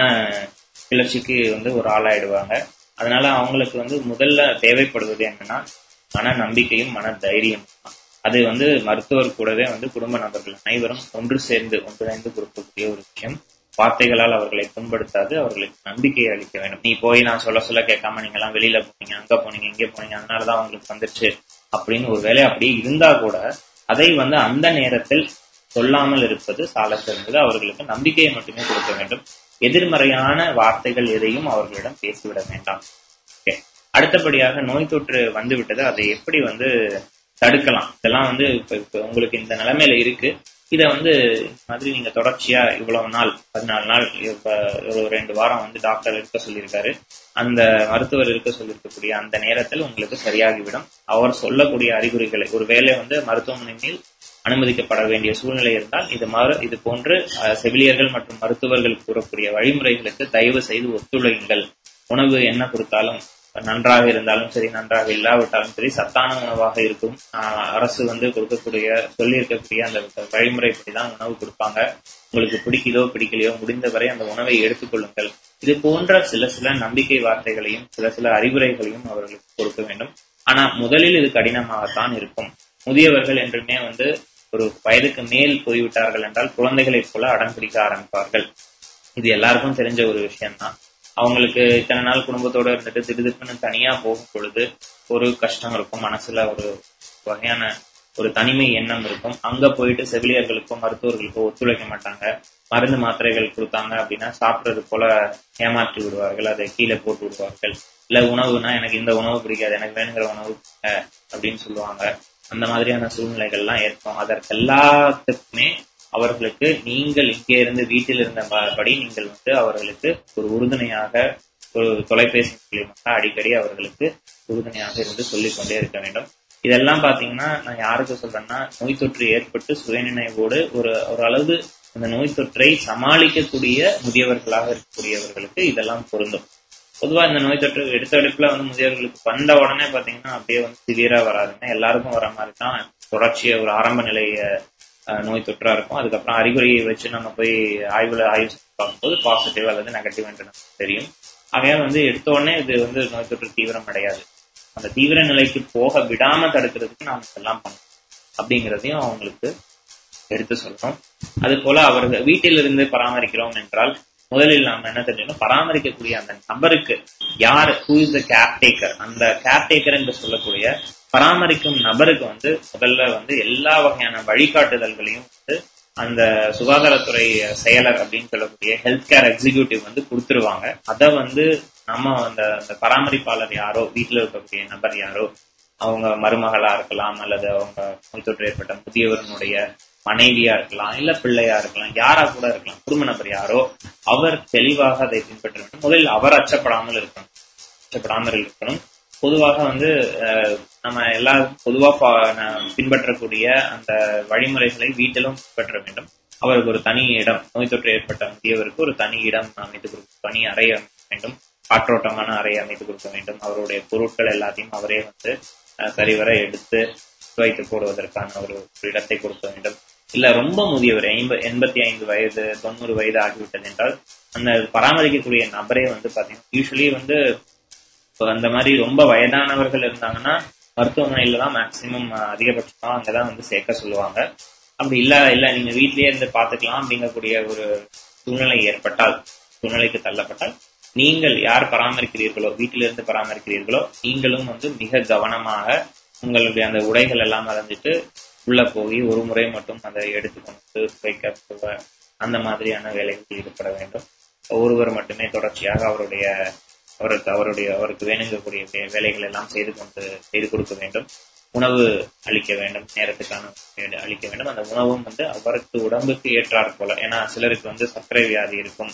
கிளர்ச்சிக்கு வந்து ஒரு ஆளாயிடுவாங்க. அதனால அவங்களுக்கு வந்து முதல்ல தேவைப்படுவது என்னன்னா மன நம்பிக்கையும் மன தைரியம். அது வந்து மருத்துவர் கூடவே வந்து குடும்ப நபர்கள் அனைவரும் ஒன்று சேர்ந்து ஒன்றிணைந்து கொடுக்கக்கூடிய ஒரு விஷயம். வார்த்தைகளால் அவர்களை புண்படுத்தாது அவர்களுக்கு நம்பிக்கையை அளிக்க வேண்டும். நீ போய் நான் சொல்ல சொல்ல கேட்காம நீங்க எல்லாம் வெளியில போனீங்க அங்க போனீங்க இங்கே போனீங்க அதனாலதான் அவங்களுக்கு வந்துருச்சு அப்படின்னு ஒரு வேலை அப்படியே இருந்தா கூட அதை வந்து அந்த நேரத்தில் சொல்லாமல் இருப்பது சால சிறந்தது. அவர்களுக்கு நம்பிக்கையை மட்டுமே கொடுக்க வேண்டும். எதிர்மறையான வார்த்தைகள் எதையும் அவர்களிடம் பேசிவிட வேண்டாம். ஓகே அடுத்தபடியாக நோய் தொற்று வந்துவிட்டது அதை எப்படி வந்து தடுக்கலாம்? இதெல்லாம் வந்து இப்போ உங்களுக்கு இந்த நிலைமையில இருக்கு. இதை வந்து மாதிரி நீங்க தொடர்ச்சியா இவ்வளவு நாள் பதினாலு நாள் இப்போ ஒரு ரெண்டு வாரம் வந்து டாக்டர் இருக்க சொல்லியிருக்காரு. அந்த மருத்துவர் இருக்க சொல்லியிருக்கக்கூடிய அந்த நேரத்தில் உங்களுக்கு சரியாகிவிடும். அவர் சொல்லக்கூடிய அறிகுறிகளை ஒருவேளை வந்து மருத்துவமனையில் அனுமதிக்கப்பட வேண்டிய சூழ்நிலை இருந்தால் இது மாறு இது போன்று செவிலியர்கள் மற்றும் மருத்துவர்கள் கூறக்கூடிய வழிமுறைகளுக்கு தயவு செய்து ஒத்துழையுங்கள். உணவு என்ன கொடுத்தாலும் நன்றாக இருந்தாலும் சரி நன்றாக இல்லாவிட்டாலும் சரி சத்தான உணவாக இருக்கும். ஆஹ், அரசு வந்து கொடுக்கக்கூடிய சொல்லி இருக்கக்கூடிய அந்த வழிமுறைப்படி தான் உணவு கொடுப்பாங்க. உங்களுக்கு பிடிக்குதோ பிடிக்கலையோ முடிந்தவரை அந்த உணவை எடுத்துக்கொள்ளுங்கள் இது போன்ற சில சில நம்பிக்கை வார்த்தைகளையும் சில சில அறிவுரைகளையும் அவர்களுக்கு கொடுக்க வேண்டும். ஆனா முதலில் இது கடினமாகத்தான் இருக்கும். முதியவர்கள் என்றுமே வந்து ஒரு வயதுக்கு மேல் போய்விட்டார்கள் என்றால் குழந்தைகளைப் போல அடம் பிடிக்க ஆரம்பிப்பார்கள். இது எல்லாருக்கும் தெரிஞ்ச ஒரு விஷயம்தான். அவங்களுக்கு இத்தனை நாள் குடும்பத்தோட இருந்துட்டு திடுதிப்புன்னு தனியா போகும் பொழுது ஒரு கஷ்டம் இருக்கும். மனசுல ஒரு வகையான ஒரு தனிமை எண்ணம் இருக்கும். அங்க போயிட்டு செவிலியர்களுக்கோ மருத்துவர்களுக்கோ ஒத்துழைக்க மாட்டாங்க. மருந்து மாத்திரைகள் கொடுத்தாங்க அப்படின்னா சாப்பிடுறது போல ஏமாற்றி விடுவார்கள். அதை கீழே போட்டு விடுவார்கள். இல்ல உணவுனா எனக்கு இந்த உணவு பிடிக்காது. எனக்கு வேணுங்கிற உணவு அப்படின்னு சொல்லுவாங்க. அந்த மாதிரியான சூழ்நிலைகள்லாம் ஏற்படும். அதற்கு எல்லாத்துக்குமே அவர்களுக்கு நீங்கள் இங்கே இருந்து வீட்டில் இருந்தபடி நீங்கள் வந்து அவர்களுக்கு ஒரு உறுதுணையாக ஒரு தொலைபேசி மூலியமாக அடிக்கடி அவர்களுக்கு உறுதுணையாக இருந்து சொல்லிக்கொண்டே இருக்க வேண்டும். இதெல்லாம் பாத்தீங்கன்னா நான் யாருக்கு சொல்றேன்னா நோய் தொற்று ஏற்பட்டு சுயநினைவோடு ஒரு ஒரு அளவு அந்த நோய் தொற்றை சமாளிக்கக்கூடிய முதியவர்களாக இருக்கக்கூடியவர்களுக்கு இதெல்லாம் பொருந்தும். பொதுவா இந்த நோய் தொற்று எடுத்தடுப்புல வந்து முதியவர்களுக்கு வந்த உடனே பாத்தீங்கன்னா அப்படியே வந்து சிவியரா வராதுங்க. எல்லாருக்கும் வர மாதிரி தான் தொடர்ச்சிய ஒரு ஆரம்ப நிலைய நோய் தொற்றா இருக்கும். அதுக்கப்புறம் அறிகுறியை வச்சு நம்ம போய் ஆய்வுல ஆய்வு செஞ்சு பார்க்கும்போது பாசிட்டிவ் அல்லது நெகட்டிவ் என்று நமக்கு தெரியும். ஆகையால் வந்து எடுத்த உடனே இது வந்து நோய் தொற்று தீவிரம் அடையாது. அந்த தீவிர நிலைக்கு போக விடாம தடுக்கிறதுக்கு நாம இதெல்லாம் பண்ணணும். அப்படிங்கிறதையும் அவங்களுக்கு எடுத்து சொல்றோம் அது போல அவர்கள் வீட்டில் இருந்து பராமரிக்கிறோம் என்றால் முதலில் நாம் என்ன தெரிஞ்சுக்கணும்? பராமரிக்கக்கூடிய அந்த நபருக்கு யார் ஹூ இஸ் த கேர்டேக்கர் அந்த கேர்டேக்கர் என்று சொல்லக்கூடிய பராமரிக்கும் நபருக்கு வந்து முதல்ல வந்து எல்லா வகையான வழிகாட்டுதல்களையும் வந்து அந்த சுகாதாரத்துறை செயலர் அப்படின்னு சொல்லக்கூடிய ஹெல்த் கேர் எக்ஸிக்யூட்டிவ் வந்து கொடுத்துருவாங்க. அதை வந்து நம்ம அந்த அந்த பராமரிப்பாளர் யாரோ வீட்டில் இருக்கக்கூடிய நபர் யாரோ அவங்க மருமகளா இருக்கலாம் அல்லது அவங்க நோய் தொற்று ஏற்பட்ட முதியவரனுடைய மனைவியா இருக்கலாம் இல்ல பிள்ளையா இருக்கலாம் யாரா கூட இருக்கலாம் குடும்ப நபர் யாரோ அவர் தெளிவாக அதை பின்பற்ற வேண்டும். முதலில் அவர் அச்சப்படாமல் இருக்கணும். அச்சப்படாமல் இருக்கணும். பொதுவாக வந்து நம்ம எல்லா பொதுவா பின்பற்றக்கூடிய அந்த வழிமுறைகளை வீட்டிலும் பின்பற்ற வேண்டும். அவருக்கு ஒரு தனி இடம் நோய் தொற்று ஏற்பட்ட முதியவருக்கு ஒரு தனி இடம் அமைத்து கொடுக்க தனி அறை அமைக்க வேண்டும். காற்றோட்டமான அறையை அமைத்து கொடுக்க வேண்டும். அவருடைய பொருட்கள் எல்லாத்தையும் அவரே வந்து அஹ், சரிவர எடுத்து வைத்து போடுவதற்கான ஒரு இடத்தை கொடுக்க வேண்டும். இல்ல ரொம்ப முதியவர் ஐம்பது எண்பத்தி ஐந்து வயது தொண்ணூறு வயது ஆகிவிட்டது என்றால் அந்த பராமரிக்கக்கூடிய நபரே வந்து பாத்தீங்கன்னா யூஸ்வலி வந்து அந்த மாதிரி ரொம்ப வயதானவர்கள் இருந்தாங்கன்னா மருத்துவமனையில தான் மேக்சிமம் அதிகபட்சமா அங்கதான் வந்து சேர்க்க சொல்லுவாங்க. அப்படி இல்ல இல்ல நீங்க வீட்லயே இருந்து பாத்துக்கலாம் அப்படிங்கக்கூடிய ஒரு சூழ்நிலை ஏற்பட்டால் சூழ்நிலைக்கு தள்ளப்பட்டால் நீங்கள் யார் பராமரிக்கிறீர்களோ வீட்டிலிருந்து பராமரிக்கிறீர்களோ நீங்களும் வந்து மிக கவனமாக உங்களுடைய அந்த உடைகள் எல்லாம் அலைஞ்சிட்டு உள்ள போய் ஒரு முறை மட்டும் அதை எடுத்துக்கொண்டு வைக்க அந்த மாதிரியான வேலைகளில் ஈடுபட வேண்டும். ஒருவர் மட்டுமே தொடர்ச்சியாக அவருடைய அவருக்கு அவருடைய அவருக்கு வேணுங்கக்கூடிய வேலைகள் எல்லாம் செய்து கொண்டு செய்து கொடுக்க வேண்டும். உணவு அளிக்க வேண்டும். நேரத்துக்கான அளிக்க வேண்டும். அந்த உணவும் வந்து அவருக்கு உடம்புக்கு ஏற்றாற் போல. ஏன்னா சிலருக்கு வந்து சர்க்கரை வியாதி இருக்கும்.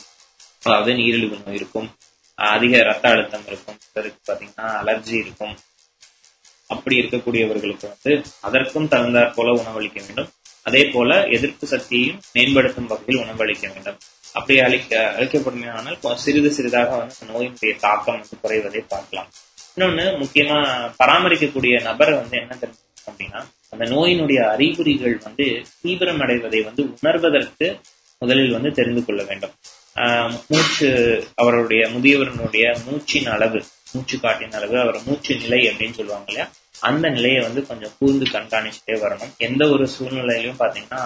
அதாவது நீரிழிவு நோய் இருக்கும். அதிக ரத்த அழுத்தம் இருக்கும். சிலருக்கு பாத்தீங்கன்னா அலர்ஜி இருக்கும். அப்படி இருக்கக்கூடியவர்களுக்கு வந்து அதற்கும் தகுந்தாற் போல உணவளிக்க வேண்டும். அதே போல எதிர்ப்பு சக்தியையும் மேம்படுத்தும் வகையில் உணவளிக்க வேண்டும். அப்படி அளிக்க அளிக்கப்படுமையானால் சிறிது சிறிதாக வந்து அந்த நோயினுடைய தாக்கம் வந்து குறைவதை பார்க்கலாம். இன்னொன்னு முக்கியமா பராமரிக்கக்கூடிய நபரை வந்து என்ன தெரிஞ்சுக்கணும் அப்படின்னா அந்த நோயினுடைய அறிகுறிகள் வந்து தீவிரம் அடைவதை வந்து உணர்வதற்கு முதலில் வந்து தெரிந்து கொள்ள வேண்டும். ஆஹ் மூச்சு அவருடைய முதியவரனுடைய மூச்சின் அளவு மூச்சு காட்டின் அளவு அவர் மூச்சு நிலை அப்படின்னு சொல்லுவாங்க இல்லையா? அந்த நிலையை வந்து கொஞ்சம் கூர்ந்து கண்காணிச்சுட்டே வரணும். எந்த ஒரு சூழ்நிலையிலும் பாத்தீங்கன்னா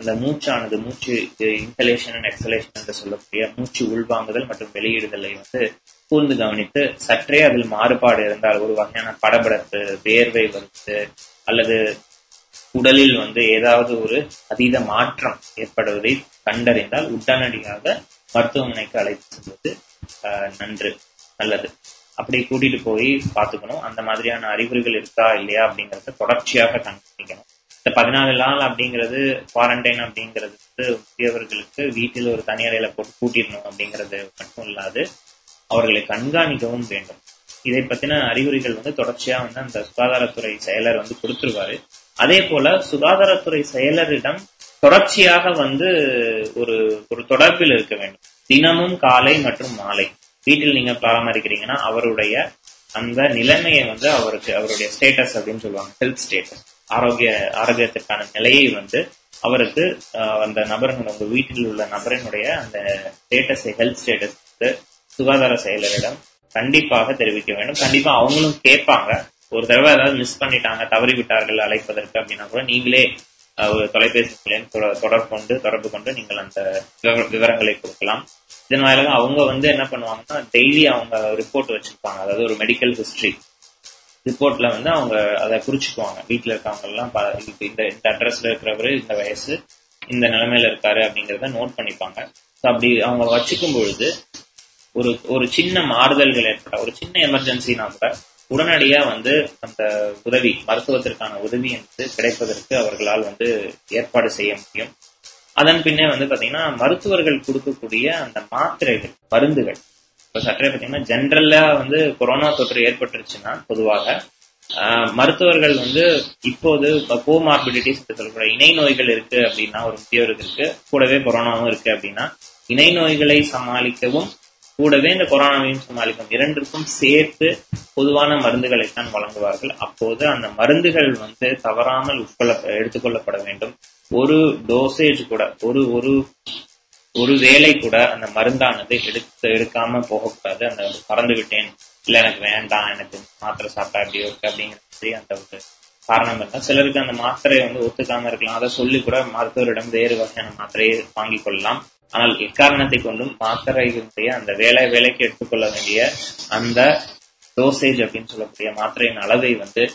அந்த மூச்சானது மூச்சு இன்ஹலேஷன் அண்ட் எக்ஸலேஷன் என்று சொல்லக்கூடிய மூச்சு உள்வாங்குதல் மற்றும் வெளியிடுதலை வந்து கூர்ந்து கவனித்து சற்றே அதில் மாறுபாடு இருந்தால் ஒரு வகையான படபடப்பு வேர்வை வருது அல்லது உடலில் வந்து ஏதாவது ஒரு அதீத மாற்றம் ஏற்படுவதை கண்டறிந்தால் உடனடியாக மருத்துவமனைக்கு அழைத்து செல்வது ஆஹ், நன்று நல்லது. அப்படி கூட்டிட்டு போய் பார்த்துக்கணும். அந்த மாதிரியான அறிகுறிகள் இருக்கா இல்லையா அப்படிங்கறத தொடர்ச்சியாக கண்காணிக்கணும் இந்த பதினாலு நாள் அப்படிங்கிறது குவாரண்டைன் அப்படிங்கிறது வந்து முதியவர்களுக்கு வீட்டில் ஒரு தனி அறையில போட்டு கூட்டிடணும் அப்படிங்கிறது மட்டும் இல்லாது அவர்களை கண்காணிக்கவும் வேண்டும். இதை பத்தின அறிகுறிகள் வந்து தொடர்ச்சியா வந்து அந்த சுகாதாரத்துறை செயலர் வந்து கொடுத்துருவாரு. அதே போல சுகாதாரத்துறை செயலரிடம் தொடர்ச்சியாக வந்து ஒரு ஒரு தொடர்பில் இருக்க வேண்டும். தினமும் காலை மற்றும் மாலை. வீட்டில் நீங்க பராமரிக்கிறீங்கன்னா அவருடைய அந்த நிலைமையை வந்து அவருக்கு அவருடைய ஸ்டேட்டஸ் அப்படின்னு சொல்லுவாங்க ஹெல்த் ஸ்டேட்டஸ் ஆரோக்கிய ஆரோக்கியத்திற்கான நிலையை வந்து அவருக்கு ஆஹ், அந்த நபரினுடைய உங்க வீட்டில் உள்ள நபரினுடைய அந்த ஸ்டேட்டஸை ஹெல்த் ஸ்டேட்டஸ் வந்து சுகாதார செயலரிடம் கண்டிப்பாக தெரிவிக்க வேண்டும். கண்டிப்பா அவங்களும் கேட்பாங்க. ஒரு தடவை ஏதாவது மிஸ் பண்ணிட்டாங்க தவறி விட்டார்கள் அழைப்பதற்கு அப்படின்னா கூட நீங்களே ஒரு தொலைபேசி தொடர்பு கொண்டு தொடர்பு கொண்டு நீங்கள் அந்த விவரங்களை கொடுக்கலாம். இதன் வாயிலாக அவங்க வந்து என்ன பண்ணுவாங்கன்னா டெய்லி அவங்க ரிப்போர்ட் வச்சிருப்பாங்க. அதாவது ஒரு மெடிக்கல் ஹிஸ்டரி ரிப்போர்ட்ல வந்து அவங்க அதை குறிச்சுக்குவாங்க வீட்டுல இருக்கவங்க எல்லாம் இந்த இந்த அட்ரஸ்ல இருக்கிறவரு இந்த வயசு இந்த நிலைமையில இருக்காரு அப்படிங்கறத நோட் பண்ணிப்பாங்க. அப்படி அவங்க வச்சுக்கும் பொழுது ஒரு ஒரு சின்ன மாறுதல்கள் ஏற்பட்ட ஒரு சின்ன எமர்ஜென்சினா கூட உடனடியா வந்து அந்த உதவி மருத்துவத்திற்கான உதவி என்பது கிடைப்பதற்கு அவர்களால் வந்து ஏற்பாடு செய்ய முடியும். அதன் பின்னே வந்து பாத்தீங்கன்னா மருத்துவர்கள் கொடுக்கக்கூடிய அந்த மாத்திரைகள் மருந்துகள். இப்ப சற்றே பாத்தீங்கன்னா ஜென்ரலா வந்து கொரோனா தொற்று ஏற்பட்டுருச்சுன்னா பொதுவாக ஆஹ், மருத்துவர்கள் வந்து இப்போது கோமார்பிடிட்டிஸ் சொல்லக்கூடிய இணை நோய்கள் இருக்கு அப்படின்னா ஒரு முதியவருக்கு இருக்கு. கூடவே கொரோனாவும் இருக்கு அப்படின்னா இணை நோய்களை சமாளிக்கவும் கூடவே இந்த கொரோனாவையும் சமாளிக்கும் இரண்டிற்கும் சேர்த்து பொதுவான மருந்துகளைத்தான் வழங்குவார்கள். அப்போது அந்த மருந்துகள் வந்து தவறாமல் உட்கொள்ள எடுத்துக்கொள்ளப்பட வேண்டும். ஒரு டோசேஜ் கூட ஒரு ஒரு ஒரு வேலை கூட அந்த மருந்தானது எடுத்து எடுக்காம போகக்கூடாது. அந்த பறந்து விட்டேன் இல்ல எனக்கு வேண்டாம். எனக்கு மாத்திரை சாப்பிட்டா அப்படி இருக்கு அப்படிங்கிற மாதிரி அந்த ஒரு காரணம் இருந்தா சிலருக்கு அந்த மாத்திரை வந்து ஒத்துக்காம இருக்கலாம். அதை சொல்லி கூட மருத்துவரிடம் வேறு வகையான மாத்திரையை வாங்கிக் கொள்ளலாம். ஆனால் எக்காரணத்தை கொண்டும் மாத்திரைகளுடைய அந்த வேலை வேலைக்கு எடுத்துக்கொள்ள வேண்டிய அந்த டோசேஜ் அப்படின்னு சொல்லக்கூடிய மாத்திரையின் அளவை வந்து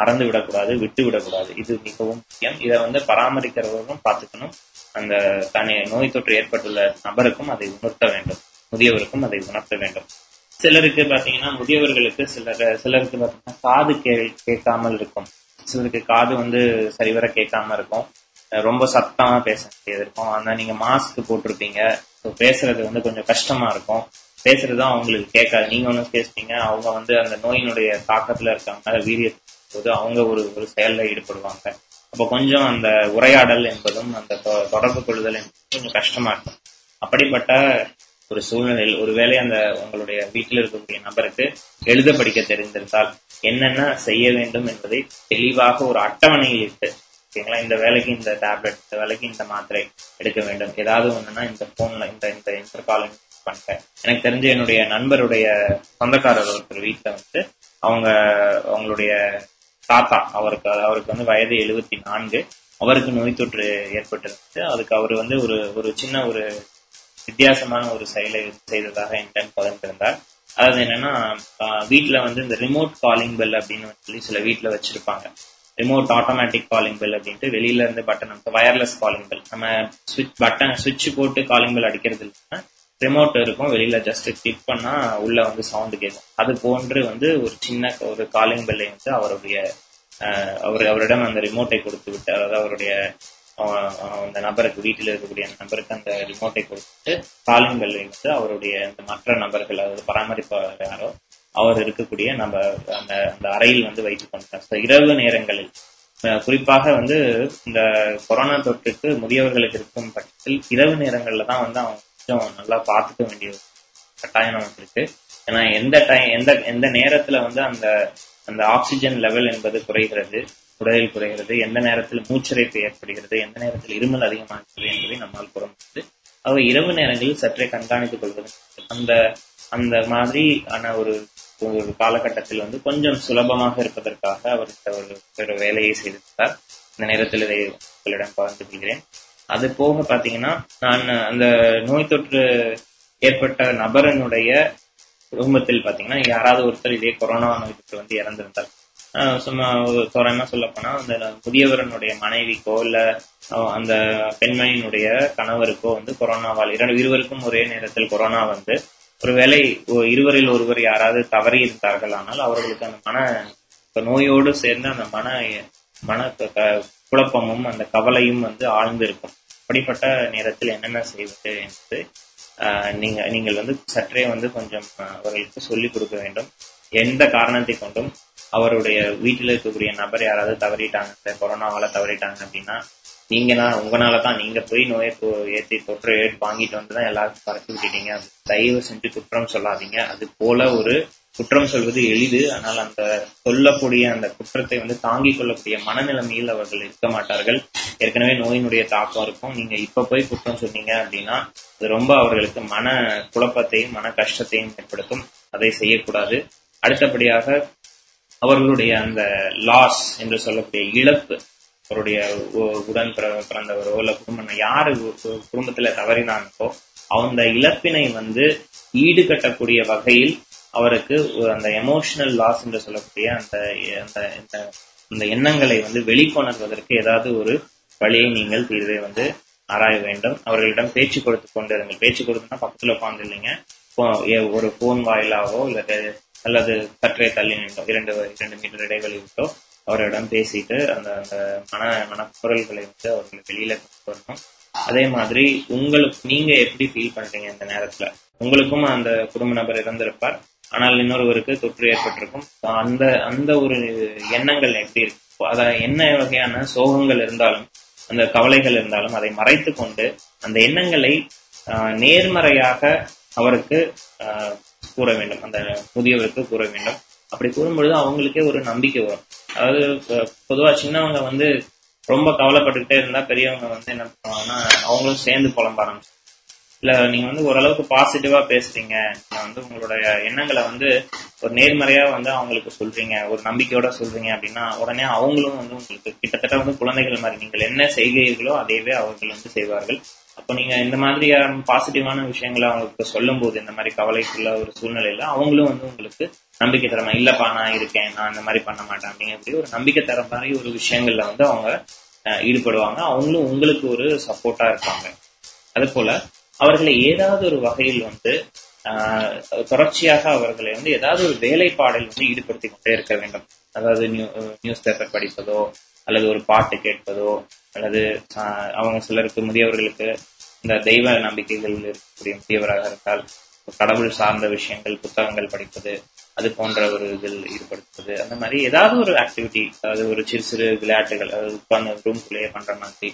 மறந்து விடக்கூடாது விட்டு விடக்கூடாது இது மிகவும் முக்கியம். இதை வந்து பராமரிக்கிறவர்களும் பார்த்துக்கணும். அந்த தனி நோய் தொற்று ஏற்பட்டுள்ள நபருக்கும் அதை உணர்த்த வேண்டும். முதியவருக்கும் அதை உணர்த்த வேண்டும். சிலருக்கு பாத்தீங்கன்னா முதியவர்களுக்கு சிலர் சிலருக்கு பாத்தீங்கன்னா காது கே கேட்காமல் இருக்கும். சிலருக்கு காது வந்து சரிவர கேட்காம இருக்கும். ரொம்ப சத்தமா பேச வேண்டியது இருக்கும். ஆனா நீங்க மாஸ்க் போட்டிருப்பீங்க. ஸோ பேசுறது வந்து கொஞ்சம் கஷ்டமா இருக்கும். பேசுறதும் அவங்களுக்கு கேட்காது. நீங்க ஒன்றும் பேசுறீங்க அவங்க வந்து அந்த நோயினுடைய தாக்கத்துல இருக்காங்க வீரிய போது அவங்க ஒரு ஒரு செயல்ல ஈடுபடுவாங்க. அப்போ கொஞ்சம் அந்த உரையாடல் என்பதும் அந்த தொ- தொடர்பு கொள்ளுதல் என்பதும் கொஞ்சம் கஷ்டமா இருக்கும். அப்படிப்பட்ட ஒரு சூழ்நிலையில் ஒருவேளை அந்த உங்களுடைய வீட்டில் இருக்கக்கூடிய நபருக்கு எழுத படிக்க தெரிந்திருந்தால் என்னென்ன செய்ய வேண்டும் என்பதை தெளிவாக ஒரு அட்டவணையில் இட்டு ஓகேங்களா இந்த வேலைக்கு இந்த டேப்லெட் இந்த வேலைக்கு இந்த மாத்திரை எடுக்க வேண்டும். ஏதாவது ஒண்ணுன்னா இந்த போன்ல இந்த இந்த இன்டர் கால் பண்ணிட்டேன் எனக்கு தெரிஞ்ச என்னுடைய நண்பருடைய சொந்தக்காரர் ஒருத்தர் வீட்டுல வந்து அவங்க அவங்களுடைய தாத்தா அவருக்கு அவருக்கு வந்து வயது எழுபத்தி நான்கு. அவருக்கு நோய் தொற்று ஏற்பட்டிருந்தது அதுக்கு அவர் வந்து ஒரு ஒரு சின்ன ஒரு வித்தியாசமான ஒரு செயலை செய்ததாக என்கிட்ட பகிர்ந்திருந்தார். அதாவது என்னன்னா வீட்டில் வந்து இந்த ரிமோட் காலிங் பெல் அப்படின்னு சொல்லி சில வீட்டில் வச்சிருப்பாங்க. ரிமோட் ஆட்டோமேட்டிக் காலிங் பெல் அப்படின்ட்டு வெளியில இருந்து பட்டன் வயர்லெஸ் காலிங் பெல் நம்ம சுவிட்ச் பட்டன் சுவிட்ச் போட்டு காலிங் பெல் அடிக்கிறது இல்லைன்னா ரிமோட் இருக்கும் வெளியில ஜஸ்ட் கிளிக் பண்ணா உள்ள வந்து சவுண்ட் கேட்கும் அது போன்று வந்து ஒரு சின்ன ஒரு காலிங் பெல்லை வந்து அவருடைய அவர் அவரிடம் அந்த ரிமோட்டை கொடுத்து விட்டு அதாவது அவருடைய அந்த நபருக்கு வீட்டில் இருக்கக்கூடிய அந்த நபருக்கு அந்த ரிமோட்டை கொடுத்துட்டு காலிங் பெல்லை வந்து அவருடைய அந்த மற்ற நபர்கள் அதாவது பராமரிப்பாளர் யாரோ அவர் இருக்கக்கூடிய நம்ம அந்த அந்த அறையில் வந்து வைத்துக் கொண்டார். இரவு நேரங்களில் குறிப்பாக வந்து இந்த கொரோனா தொற்றுக்கு முதியவர்களுக்கு இருக்கும் பட்சத்தில் இரவு நேரங்கள்ல தான் வந்து அவங்க கொஞ்சம் நல்லா பார்த்துக்க வேண்டிய கட்டாயம் நமக்கு இருக்கு ஏன்னா எந்த டைம் எந்த எந்த நேரத்துல வந்து அந்த அந்த ஆக்சிஜன் லெவல் என்பது குறைகிறது உடலில் குறைகிறது எந்த நேரத்தில் மூச்சிறைப்பு ஏற்படுகிறது எந்த நேரத்தில் இருமல் அதிகமாகிறது என்பதை நம்மால் கூற முடியுது. அவை இரவு நேரங்களில் சற்றே கண்காணித்துக் கொள்வது அந்த அந்த மாதிரி ஆன ஒரு ஒரு காலகட்டத்தில் வந்து கொஞ்சம் சுலபமாக இருப்பதற்காக அவர் ஒரு ஒரு வேலையை செய்திருந்தார் இந்த நேரத்தில் இதை உங்களிடம் பகிர்ந்து கொள்கிறேன். அது போக பாத்தீங்கன்னா நான் அந்த நோய் தொற்று ஏற்பட்ட நபரனுடைய குடும்பத்தில் பாத்தீங்கன்னா யாராவது ஒருத்தர் இதே கொரோனா நோய் தொற்று வந்து இறந்திருந்தார் சும்மா தோராயமா சொல்ல போனா அந்த முதியவரனுடைய மனைவிக்கோ இல்ல அந்த பெண்மணியினுடைய கணவருக்கோ வந்து கொரோனாவால் இரண்டு இருவருக்கும் ஒரே நேரத்தில் கொரோனா வந்து ஒருவேளை இருவரில் ஒருவர் யாராவது தவறி இருந்தார்கள் ஆனால் அவர்களுக்கு அந்த மன நோயோடு சேர்ந்து அந்த மன மன க- குழப்பமும் அந்த கவலையும் வந்து ஆழ்ந்து இருக்கும் அப்படிப்பட்ட நேரத்தில் என்னென்ன செய்வது என்பது நீங்க நீங்கள் வந்து சற்றே வந்து கொஞ்சம் அவர்களுக்கு சொல்லிக் கொடுக்க வேண்டும். எந்த காரணத்தை கொண்டும் அவருடைய வீட்டில் இருக்கக்கூடிய நபர் யாராவது தவறிட்டாங்க சார் கொரோனாவால தவறிட்டாங்க அப்படின்னா நீங்க தான் உங்களால தான் நீங்க போய் நோயை ஏற்றி தொற்று ஏற்று வாங்கிட்டு வந்து தான் எல்லாருக்கும் பரப்பி விட்டுட்டீங்க. தயவு செஞ்சு குற்றம் சொல்லாதீங்க. அது போல ஒரு குற்றம் சொல்வது எளிது. ஆனால் அந்த சொல்லக்கூடிய அந்த குற்றத்தை வந்து தாங்கிக் கொள்ளக்கூடிய மனநிலைமையில் அவர்கள் இருக்க மாட்டார்கள். ஏற்கனவே நோயினுடைய தாக்கம் இருக்கும். நீங்க இப்ப போய் குற்றம் சொன்னீங்க அப்படின்னா அது ரொம்ப அவர்களுக்கு மன குழப்பத்தையும் மன கஷ்டத்தையும் ஏற்படுத்தும். அதை செய்யக்கூடாது. அடுத்தபடியாக அவர்களுடைய அந்த லாஸ் என்று சொல்லக்கூடிய இழப்பு அவருடைய உ- உடன் பிற- பிறந்தவரோ இல்ல குடும்பம் யாரு குடும்பத்துல தவறினாங்களோ அந்த இழப்பினை வந்து ஈடுகட்டக்கூடிய வகையில் அவருக்கு அந்த எமோஷனல் லாஸ் என்று சொல்லக்கூடிய அந்த அந்த இந்த- எண்ணங்களை வந்து வெளிக்கொணர்வதற்கு ஏதாவது ஒரு வழியை நீங்கள் தீர்வை வந்து ஆராய வேண்டும். அவர்களிடம் பேச்சு கொடுத்து கொண்டு இருங்கள் பேச்சு கொடுத்துனா பக்கத்துல உட்கார்ந்து இல்லைங்க. ஒரு போன் வாயிலாவோ இல்ல அல்லது சற்றே தள்ளி நின்றோ இரண்டு இரண்டு மீட்டர் இடைவெளி விட்டோ அவரிடம் பேசிட்டு அந்த அந்த மன மனக்குரல்களை வந்து அவர்களை வெளியில கொண்டு வரணும். அதே மாதிரி உங்களுக்கு நீங்க எப்படி ஃபீல் பண்றீங்க இந்த நேரத்துல? உங்களுக்கும் அந்த குடும்ப நபர் இறந்திருப்பார். ஆனால் இன்னொருவருக்கு தொற்று ஏற்பட்டிருக்கும். அந்த அந்த ஒரு எண்ணங்கள் எப்படி இருக்கு? அத என்ன வகையான சோகங்கள் இருந்தாலும் அந்த கவலைகள் இருந்தாலும் அதை மறைத்து கொண்டு அந்த எண்ணங்களை ஆஹ், நேர்மறையாக அவருக்கு ஆஹ், கூற வேண்டும். அந்த முதியவருக்கு கூற வேண்டும். அப்படி கூறும்பொழுது அவங்களுக்கே ஒரு நம்பிக்கை வரும். அதாவது பொதுவா சின்னவங்க வந்து ரொம்ப கவலைப்பட்டுக்கிட்டே இருந்தா பெரியவங்க வந்து என்ன பண்ணுவாங்கன்னா அவங்களும் சேர்ந்து புலம்ப ஆரம்பிச்சு இல்ல நீங்க வந்து ஓரளவுக்கு பாசிட்டிவா பேசுறீங்க. நீங்க வந்து உங்களுடைய எண்ணங்களை வந்து ஒரு நேர்மறையா வந்து அவங்களுக்கு சொல்றீங்க. ஒரு நம்பிக்கையோட சொல்றீங்க அப்படின்னா உடனே அவங்களும் வந்து உங்களுக்கு கிட்டத்தட்ட வந்து குழந்தைகள் மாதிரி நீங்கள் என்ன செய்கிறீர்களோ அதையவே அவர்கள் வந்து செய்வார்கள். அப்போ நீங்க இந்த மாதிரியான பாசிட்டிவான விஷயங்களை அவங்களுக்கு சொல்லும் போது இந்த மாதிரி கவலைக்குள்ள ஒரு சூழ்நிலையில அவங்களும் வந்து உங்களுக்கு நம்பிக்கை தரமா இல்லப்பா நான் இருக்கேன் நான் இந்த மாதிரி பண்ண மாட்டேன் அப்படிங்கிற ஒரு நம்பிக்கை தர மாதிரி ஒரு விஷயங்கள்ல வந்து அவங்க அஹ், ஈடுபடுவாங்க. அவங்களும் உங்களுக்கு ஒரு சப்போர்ட்டா இருப்பாங்க. அது போல அவர்களை ஏதாவது ஒரு வகையில் வந்து ஆஹ், தொடர்ச்சியாக அவர்களை வந்து ஏதாவது ஒரு வேலைப்பாடில் வந்து ஈடுபடுத்தி கொண்டே இருக்க வேண்டும். அதாவது நியூஸ் பேப்பர் படிப்பதோ அல்லது ஒரு பாட்டு கேட்பதோ அல்லது ஆஹ், அவங்க சிலருக்கு முதியவர்களுக்கு இந்த தெய்வ நம்பிக்கைகள் இருக்கக்கூடிய முதியவராக இருந்தால் கடவுள் சார்ந்த விஷயங்கள் புத்தகங்கள் படிப்பது அது போன்ற ஒரு இதில் ஈடுபடுத்துவது அந்த மாதிரி ஏதாவது ஒரு ஆக்டிவிட்டி அதாவது ஒரு சிறு சிறு விளையாட்டுகள் அதாவது உட்கார்ந்து ரூம்குள்ளேயே பண்ற மாதிரி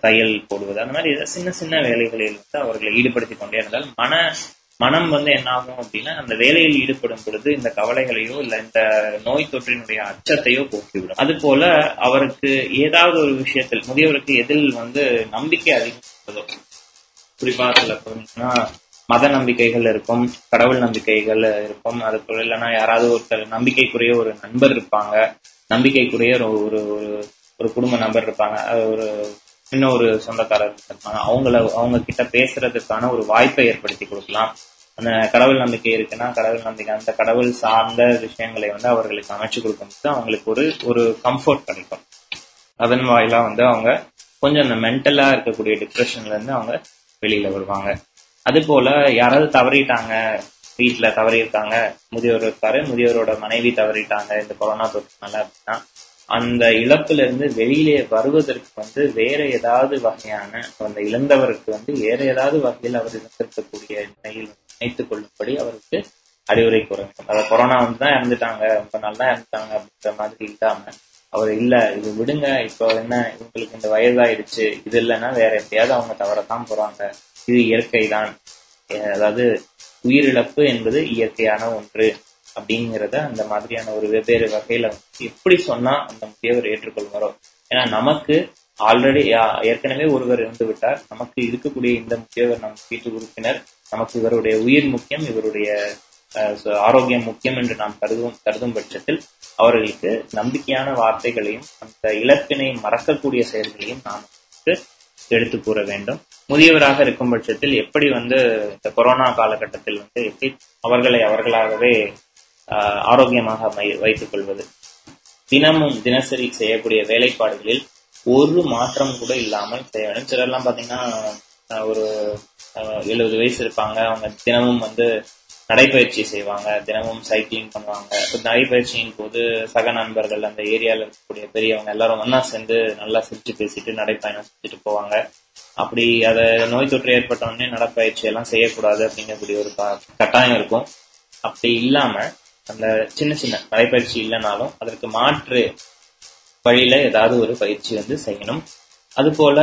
தையல் போடுவது. அந்த மாதிரி சின்ன சின்ன வேலைகளில் வந்து அவர்களை ஈடுபடுத்தி கொண்டே இருந்தால் மன மனம் வந்து என்ன ஆகும் அப்படின்னா அந்த வேலையில் ஈடுபடும் பொழுது இந்த கவலைகளையோ இல்ல இந்த நோய் தொற்றினுடைய அச்சத்தையோ போக்கிவிடும். அது போல அவருக்கு ஏதாவது ஒரு விஷயத்தில் முதியவருக்கு எதில் வந்து நம்பிக்கை அதிகம் குறிப்பா சில மத நம்பிக்கைகள் இருக்கும் கடவுள் நம்பிக்கைகள் இருக்கும் அது போல இல்லைன்னா யாராவது ஒருத்தர் நம்பிக்கைக்குரிய ஒரு நண்பர் இருப்பாங்க நம்பிக்கைக்குரிய ஒரு ஒரு ஒரு- குடும்ப நபர் இருப்பாங்க. அது ஒரு இன்னொரு சொந்தக்காரர் இருப்பாங்க. அவங்கள அவங்க கிட்ட பேசுறதுக்கான ஒரு வாய்ப்பை ஏற்படுத்தி கொடுக்கலாம். அந்த கடவுள் நம்பிக்கை இருக்குன்னா கடவுள் நம்பிக்கை அந்த கடவுள் சார்ந்த விஷயங்களை வந்து அவர்களுக்கு அமைச்சு கொடுக்கும்போது அவங்களுக்கு ஒரு ஒரு கம்ஃபர்ட் கிடைக்கும். அதன் வாயிலா வந்து அவங்க கொஞ்சம் அந்த மென்டலா இருக்கக்கூடிய டிப்ரெஷன்ல இருந்து அவங்க வெளியில வருவாங்க. அது போல யாராவது தவறிட்டாங்க வீட்டுல தவறி இருக்காங்க முதியோர் இருக்காரு முதியோரோட மனைவி தவறிட்டாங்க இந்த கொரோனா தொற்றுனால அப்படின்னா அந்த இழப்புல இருந்து வெளியிலே வருவதற்கு வந்து வேற ஏதாவது வகையான அந்த இழந்தவருக்கு வந்து வேற ஏதாவது வகையில் அவர் இழந்திருக்கக்கூடிய நிலையில் நினைத்துக் கொள்ளும்படி அவருக்கு அறிவுரை கூற வேண்டும். அதாவது கொரோனா வந்து தான் இறந்துட்டாங்க ரொம்ப நல்லா இறந்துட்டாங்க அப்படின்ற மாதிரி இல்லாம அவர் இல்ல இது விடுங்க இப்போ என்ன இவங்களுக்கு இந்த வயதாயிடுச்சு இது இல்லைன்னா வேற எப்படியாவது அவங்க தவறத்தான் போறாங்க. இது இயற்கை தான் அதாவது உயிரிழப்பு என்பது இயற்கையான ஒன்று. அப்படிங்கிறத அந்த மாதிரியான ஒரு வெவ்வேறு வகையில எப்படி சொன்னா அந்த முதியவர் ஏற்றுக்கொள்வாரோ? ஏன்னா நமக்கு ஆல்ரெடி ஏற்கனவே ஒருவர் இருந்து விட்டார். நமக்கு இருக்கக்கூடிய இந்த முதியவர் நம் வீட்டு உறுப்பினர் நமக்கு இவருடைய உயிர் முக்கியம் இவருடைய அஹ், ஆரோக்கியம் முக்கியம் என்று நாம் கருதும் கருதும் பட்சத்தில் அவர்களுக்கு நம்பிக்கையான வார்த்தைகளையும் அந்த இலக்கினை மறக்கக்கூடிய செயல்களையும் நாம் எடுத்து கூற வேண்டும். முதியவராக இருக்கும் பட்சத்தில் எப்படி வந்து இந்த கொரோனா காலகட்டத்தில் வந்து எப்படி அவர்களை அவர்களாகவே ஆரோக்கியமாக வைத்துக் கொள்வது தினமும் தினசரி செய்யக்கூடிய வேலைப்பாடுகளில் ஒரு மாற்றம் கூட இல்லாமல் செய்ய வேண்டும். சிலர்லாம் பாத்தீங்கன்னா ஒரு எழுபது வயசு இருப்பாங்க. அவங்க தினமும் வந்து நடைப்பயிற்சி செய்வாங்க. தினமும் சைக்கிளிங் பண்ணுவாங்க. நடைப்பயிற்சியின் போது சக நண்பர்கள் அந்த ஏரியால இருக்கக்கூடிய பெரியவங்க எல்லாரும் ஒன்னா சேர்ந்து நல்லா சிரிச்சு பேசிட்டு நடைப்பயணம் செஞ்சுட்டு போவாங்க. அப்படி அத நோய் தொற்று ஏற்பட்ட உடனே நடைப்பயிற்சி எல்லாம் செய்யக்கூடாது அப்படிங்கக்கூடிய ஒரு கட்டாயம் இருக்கும். அப்படி இல்லாம அந்த சின்ன சின்ன நடைப்பயிற்சி இல்லைனாலும் அதற்கு மாற்று வழியில ஏதாவது ஒரு பயிற்சி வந்து செய்யணும். அதுபோல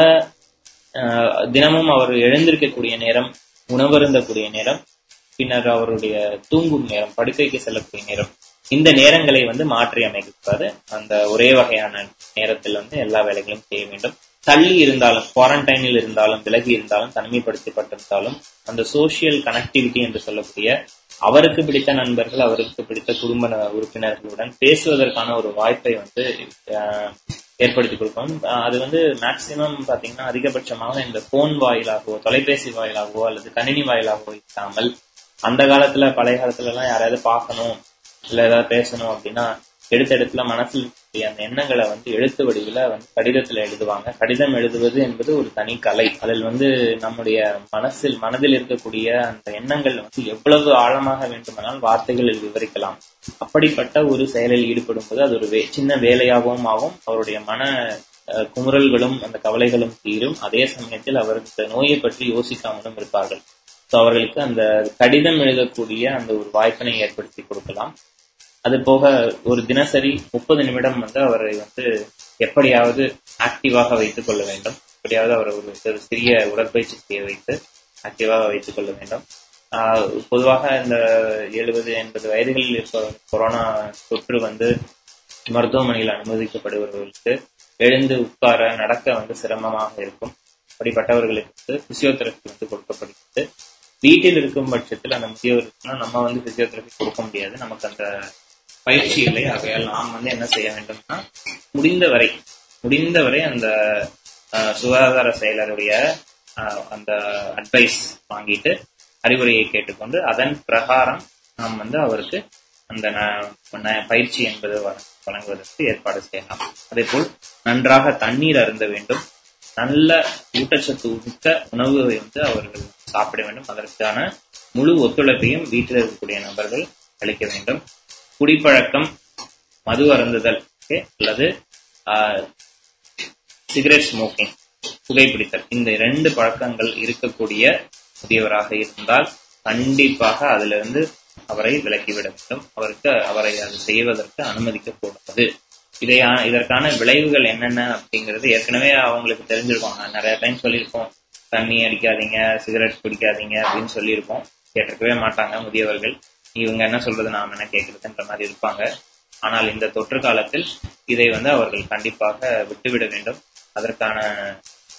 ஆஹ், தினமும் அவர் எழுந்திருக்கக்கூடிய நேரம் உணவருந்தக்கூடிய நேரம் பின்னர் அவருடைய தூங்கும் நேரம் படுக்கைக்கு செல்லக்கூடிய நேரம் இந்த நேரங்களை வந்து மாற்றி அமைக்கக்கூடாது அந்த ஒரே வகையான நேரத்தில் வந்து எல்லா வேலைகளும் செய்ய வேண்டும். தள்ளி இருந்தாலும் குவாரண்டைனில் இருந்தாலும் விலகி இருந்தாலும் தனிமைப்படுத்தப்பட்டிருந்தாலும் அந்த சோசியல் கனெக்டிவிட்டி என்று சொல்லக்கூடிய அவருக்கு பிடித்த நண்பர்கள் அவருக்கு பிடித்த குடும்ப உறுப்பினர்களுடன் பேசுவதற்கான ஒரு வாய்ப்பை வந்து ஆஹ், ஏற்படுத்தி கொடுக்கும். அது வந்து மேக்சிமம் பாத்தீங்கன்னா அதிகபட்சமாக இந்த போன் வாயிலாகவோ தொலைபேசி வாயிலாகவோ அல்லது கணினி வாயிலாகவோ இல்லாமல் அந்த காலத்துல பழைய காலத்துல எல்லாம் யாரையாவது பார்க்கணும் இல்ல ஏதாவது பேசணும் அப்படின்னா எடுத்த இடத்துல மனசில் அந்த எண்ணங்களை வந்து எழுத்து வடிவில வந்து கடிதத்துல எழுதுவாங்க. கடிதம் எழுதுவது என்பது ஒரு தனி கலை. அதில் வந்து நம்முடைய மனசில் மனதில் இருக்கக்கூடிய அந்த எண்ணங்கள் வந்து எவ்வளவு ஆழமாக வேண்டுமானால் வார்த்தைகளில் விவரிக்கலாம். அப்படிப்பட்ட ஒரு செயலில் ஈடுபடும் போது அது ஒரு வே- சின்ன வேலையாகவும் ஆகும். அவருடைய மன அஹ், குமுறல்களும் அந்த கவலைகளும் தீரும். அதே சமயத்தில் அவருக்கு நோயை பற்றி யோசிக்காமலும் இருப்பார்கள். ஸோ அவர்களுக்கு அந்த கடிதம் எழுதக்கூடிய அந்த ஒரு வாய்ப்பினை ஏற்படுத்தி கொடுக்கலாம். அது போக ஒரு தினசரி முப்பது நிமிடம் வந்து அவரை வந்து எப்படியாவது ஆக்டிவாக வைத்துக் கொள்ள வேண்டும். எப்படியாவது அவரை ஒரு ஒரு சிறிய உடற்பயிற்சி செய்ய வைத்து ஆக்டிவாக வைத்துக் கொள்ள வேண்டும். ஆஹ் பொதுவாக இந்த எழுபது எண்பது வயதுகளில் இருப்ப கொரோனா தொற்று வந்து மருத்துவமனையில் அனுமதிக்கப்படுபவர்களுக்கு எழுந்து உட்கார நடக்க வந்து சிரமமாக இருக்கும். அப்படிப்பட்டவர்களுக்கு பிசியோதெரபி வந்து கொடுக்கப்படுகிறது. வீட்டில் இருக்கும் பட்சத்தில் அந்த முதியவருக்குன்னா நம்ம வந்து பிசியோதெரபி கொடுக்க முடியாது. நமக்கு அந்த பயிற்சி இல்லை. ஆகையால் நாம் வந்து என்ன செய்ய வேண்டும்னா முடிந்தவரை முடிந்தவரை அந்த சுகாதார செயலருடைய அஹ், அந்த அட்வைஸ் வாங்கிட்டு அறிவுரையை கேட்டுக்கொண்டு அதன் பிரகாரம் நாம் வந்து அவருக்கு அந்த ந- பயிற்சி என்பது வ- வழங்குவதற்கு ஏற்பாடு செய்யலாம். அதே போல் நன்றாக தண்ணீர் அருந்த வேண்டும். நல்ல ஊட்டச்சத்து மிக்க உணவுகளை வந்து அவர்கள் சாப்பிட வேண்டும். அதற்கான முழு ஒத்துழைப்பையும் வீட்டில் இருக்கக்கூடிய நபர்கள் அளிக்க வேண்டும். குடிப்பழக்கம் மது அருந்துதல் அல்லது சிகரெட் ஸ்மோக்கிங் புகைப்பிடித்தல். இந்த இரண்டு பழக்கங்கள் இருக்கக்கூடிய முதியவராக இருந்தால் கண்டிப்பாக அதிலிருந்து அவரை விலக்கிவிட வேண்டும். அவருக்கு அவரை அது செய்வதற்கு அனுமதிக்க கூடாது இதை இதற்கான விளைவுகள் என்னென்ன அப்படிங்கிறது ஏற்கனவே அவங்களுக்கு தெரிஞ்சிருக்கும். நான் நிறைய டைம் சொல்லியிருக்கோம் தண்ணி அடிக்காதீங்க சிகரெட் பிடிக்காதீங்க அப்படின்னு சொல்லியிருக்கோம் கேட்டிருக்கவே மாட்டாங்க முதியவர்கள். இவங்க என்ன சொல்றது நாம் என்ன கேட்கறதுன்ற மாதிரி இருப்பாங்க. ஆனால் இந்த தொற்று காலத்தில் இதை வந்து அவர்கள் கண்டிப்பாக விட்டுவிட வேண்டும். அதற்கான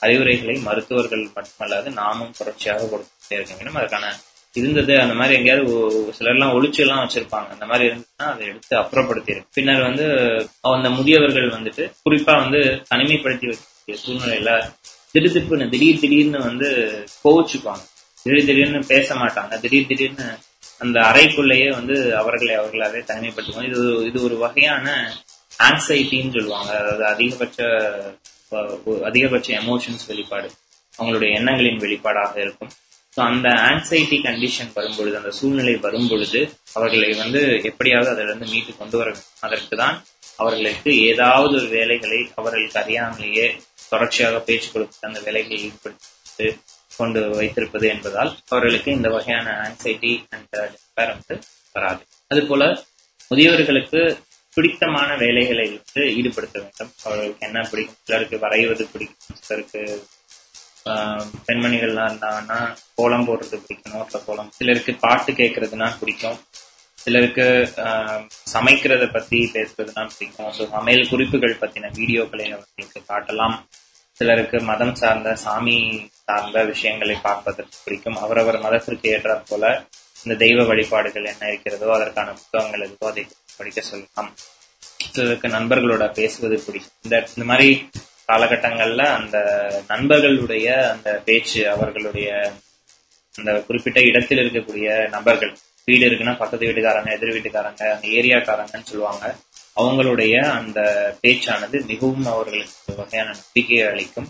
அறிவுரைகளை மருத்துவர்கள் மட்டுமல்லாது நாமும் தொடர்ச்சியாக கொடுத்துட்டே இருக்க வேண்டும். அதற்கான இருந்தது அந்த மாதிரி எங்கேயாவது சிலர்லாம் ஒளிச்சு எல்லாம் வச்சிருப்பாங்க. அந்த மாதிரி இருந்துச்சுன்னா அதை எடுத்து அப்புறப்படுத்திடும் பின்னர் வந்து அந்த முதியவர்கள் வந்துட்டு குறிப்பா வந்து தனிமைப்படுத்தி வைக்கக்கூடிய சூழ்நிலையில திடுதிப்புன்னு திடீர் திடீர்னு வந்து கோவிச்சுப்பாங்க திடீர் திடீர்னு பேச மாட்டாங்க. திடீர் திடீர்னு அந்த அறைக்குள்ளேயே வந்து அவர்களை அவர்களாவே தனிமைப்படுத்துவாங்க இது இது ஒரு வகையான ஆங்ஸைட்டின்னு சொல்லுவாங்க. அதாவது அதிகபட்ச அதிகபட்ச எமோஷன்ஸ் வெளிப்பாடு. அவங்களுடைய எண்ணங்களின் வெளிப்பாடாக இருக்கும். ஸோ அந்த ஆங்ஸைட்டி கண்டிஷன் வரும்பொழுது அந்த சூழ்நிலை வரும்பொழுது அவர்களை வந்து எப்படியாவது அதிலிருந்து மீட்டு கொண்டு வர அதற்கு தான் அவர்களுக்கு ஏதாவது ஒரு வேலைகளை அவர்களுக்கு அறியாமலேயே தொடர்ச்சியாக பேச்சு கொடுத்து அந்த வேலைகளை ஈடுபடுத்தி கொண்டு வைத்திருப்பது என்பதால் அவர்களுக்கு இந்த வகையான ஆங்ஸைட்டி அண்ட் டிஸ்பேர் வந்து வராது. அதுபோல முதியவர்களுக்கு பிடித்தமான வேலைகளை வந்து ஈடுபடுத்த வேண்டும். அவர்களுக்கு என்ன பிடிக்கும்? சிலருக்கு வரைவது பிடிக்கும். சிலருக்கு ஆஹ், பெண்மணிகள்லாம் இருந்தாங்கன்னா கோலம் போடுறது பிடிக்கும் நோட்டில் கோலம். சிலருக்கு பாட்டு கேட்கறதுனா பிடிக்கும். சிலருக்கு ஆஹ், சமைக்கிறத பத்தி பேசுறதுனா பிடிக்கும். ஸோ சமையல் குறிப்புகள் பத்தின வீடியோக்களை அவர்களுக்கு காட்டலாம். சிலருக்கு மதம் சார்ந்த சாமி சார்ந்த விஷயங்களை பார்ப்பதற்கு பிடிக்கும். அவரவர் மதத்திற்கு ஏற்றாற் போல இந்த தெய்வ வழிபாடுகள் என்ன இருக்கிறதோ அதற்கான புத்தகங்கள் எதுவோ அதை படிக்க சொல்லலாம். சிலருக்கு நண்பர்களோட பேசுவது பிடிக்கும். இந்த இந்த மாதிரி காலகட்டங்கள்ல அந்த நண்பர்களுடைய அந்த பேச்சு அவர்களுடைய அந்த குறிப்பிட்ட இடத்தில் இருக்கக்கூடிய நபர்கள் வீடு இருக்குன்னா பக்கத்து வீட்டுக்காரங்க எதிர் வீட்டுக்காரங்க அந்த ஏரியாக்காரங்கன்னு சொல்லுவாங்க. அவங்களுடைய அந்த பேச்சானது மிகவும் அவர்களுக்கு வகையான நம்பிக்கையை அளிக்கும்.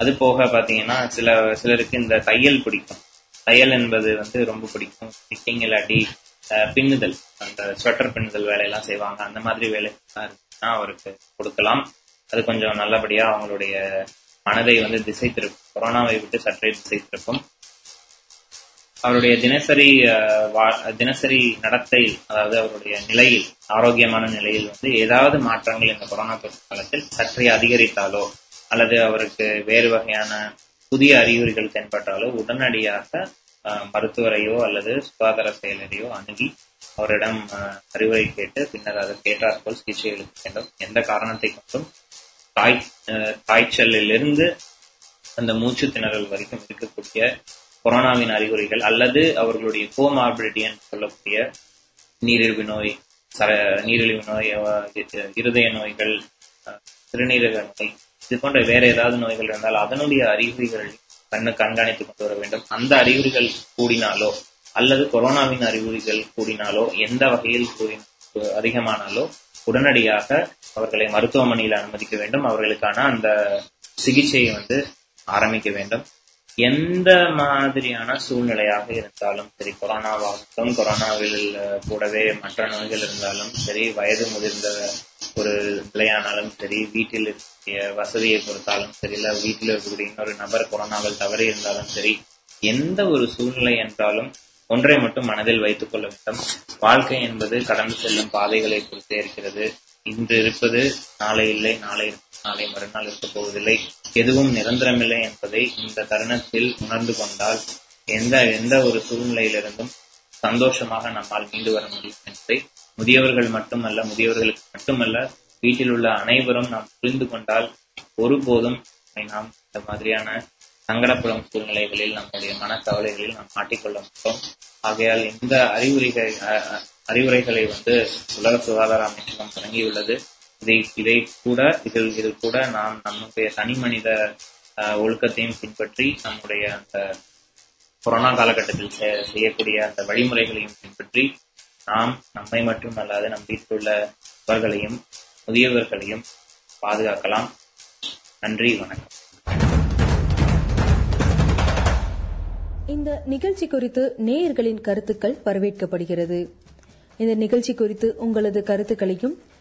அது போக பாத்தீங்கன்னா சில சிலருக்கு இந்த தையல் பிடிக்கும். தையல் என்பது வந்து ரொம்ப பிடிக்கும். ஃபிட்டிங் இல்லாட்டி அஹ், பின்னுதல். அந்த ஸ்வெட்டர் பின்னுதல் வேலையெல்லாம் செய்வாங்க. அந்த மாதிரி வேலை இருக்குன்னா அவருக்கு கொடுக்கலாம். அது கொஞ்சம் நல்லபடியா அவங்களுடைய மனதை வந்து திசை திருப்பும். கொரோனாவை விட்டு சற்றே திசை திருப்பும். அவருடைய தினசரி அஹ், வா- தினசரி நடத்தை அதாவது அவருடைய நிலையில் ஆரோக்கியமான நிலையில் வந்து ஏதாவது மாற்றங்கள் இந்த கொரோனா தொற்று காலத்தில் சற்றே அதிகரித்தாலோ அல்லது அவருக்கு வேறு வகையான புதிய அறிகுறிகள் தென்பட்டாலோ உடனடியாக மருத்துவரையோ அல்லது சுகாதார செயலரையோ அணுகி அவரிடம் அறிவுரை கேட்டு பின்னர் அதற்கேற்றாற்போல் சிகிச்சை அளிக்க வேண்டும். எந்த காரணத்தை கொண்டும் காய் காய்ச்சலிலிருந்து அந்த மூச்சு திணறல் வரைக்கும் இருக்கக்கூடிய கொரோனாவின் அறிகுறிகள் அல்லது அவர்களுடைய கோமார்பிலிட்டி என்று சொல்லக்கூடிய நீரிழிவு நோய் சர நீரிழிவு நோய் இருதய நோய்கள் சிறுநீரக நோய் இது போன்ற வேற ஏதாவது நோய்கள் இருந்தால் அதனுடைய அறிகுறிகள் கண்ணு கண்காணித்துக் கொண்டு வர வேண்டும். அந்த அறிகுறிகள் கூடினாலோ அல்லது கொரோனாவின் அறிகுறிகள் கூடினாலோ எந்த வகையில் கூடி- அதிகமானாலோ உடனடியாக அவர்களை மருத்துவமனையில் அனுமதிக்க வேண்டும். அவர்களுக்கான அந்த சிகிச்சையை வந்து ஆரம்பிக்க வேண்டும். எந்த மாதிரியான சூழ்நிலையாக இருந்தாலும் சரி கொரோனாவாகட்டும் கொரோனாவில் கூடவே மற்ற நோய்கள் இருந்தாலும் சரி வயது முதிர்ந்த ஒரு நிலையானாலும் சரி வீட்டில் இருக்கக்கூடிய வசதியை பொறுத்தாலும் சரி இல்ல வீட்டில் இருக்கக்கூடிய இன்னொரு நபர் கொரோனாவில் தவறி இருந்தாலும் சரி எந்த ஒரு சூழ்நிலை என்றாலும் ஒன்றை மட்டும் மனதில் வைத்துக் கொள்ள வேண்டும். வாழ்க்கை என்பது கடந்து செல்லும் பாதைகளை பொறுத்தே இருக்கிறது. இன்று இருப்பது நாளை இல்லை நாளை நாளை மறுநாள் இருக்க போவதில்லை. எதுவும் நிரந்தரமில்லை என்பதை இந்த தருணத்தில் உணர்ந்து கொண்டால் எந்த எந்த ஒரு சூழ்நிலையிலிருந்தும் சந்தோஷமாக நம்மால் மீண்டு வர முடியும் என்பதை முதியவர்கள் மட்டுமல்ல முதியவர்களுக்கு மட்டுமல்ல வீட்டில் உள்ள அனைவரும் நாம் புரிந்து கொண்டால் ஒருபோதும் நாம் இந்த மாதிரியான சங்கடப்படும் சூழ்நிலைகளில் நம்முடைய மனக்கவலைகளில் நாம் மாட்டிக்கொள்ள மாட்டோம். ஆகையால் இந்த அறிவுரைகள் அஹ், அறிவுரைகளை வந்து உலக சுகாதார அமைச்சகம் தொடங்கியுள்ளது. இதை இதை கூட இதில் இதில் கூட நாம் நம்முடைய தனி மனித ஒழுக்கத்தையும் பின்பற்றி நம்முடைய அந்த கொரோனா காலகட்டத்தில் செய்யக்கூடிய அந்த வழிமுறைகளையும் பின்பற்றி நாம் நம்மை மட்டும் அல்லாது நம் வீட்டில் உள்ளவர்களையும் முதியவர்களையும் பாதுகாக்கலாம். நன்றி வணக்கம். இந்த நிகழ்ச்சி குறித்து நேயர்களின் கருத்துக்கள் வரவேற்கப்படுகிறது. இந்த நிகழ்ச்சி குறித்து உங்களது கருத்துக்களையும்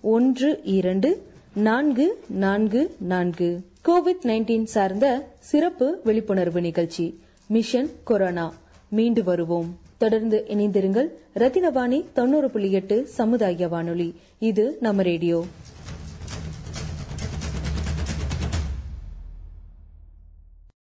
ஒன்று இரண்டு நான்கு நான்கு நான்கு. கோவிட் நைன்டீன் சார்ந்த சிறப்பு விழிப்புணர்வு நிகழ்ச்சி மிஷன் கொரோனா மீண்டு வருவோம். தொடர்ந்து இணைந்திருங்கள். ரத்தினவாணி தொண்ணூறு புள்ளி எட்டு சமுதாய வானொலி. இது நம்ம ரேடியோ.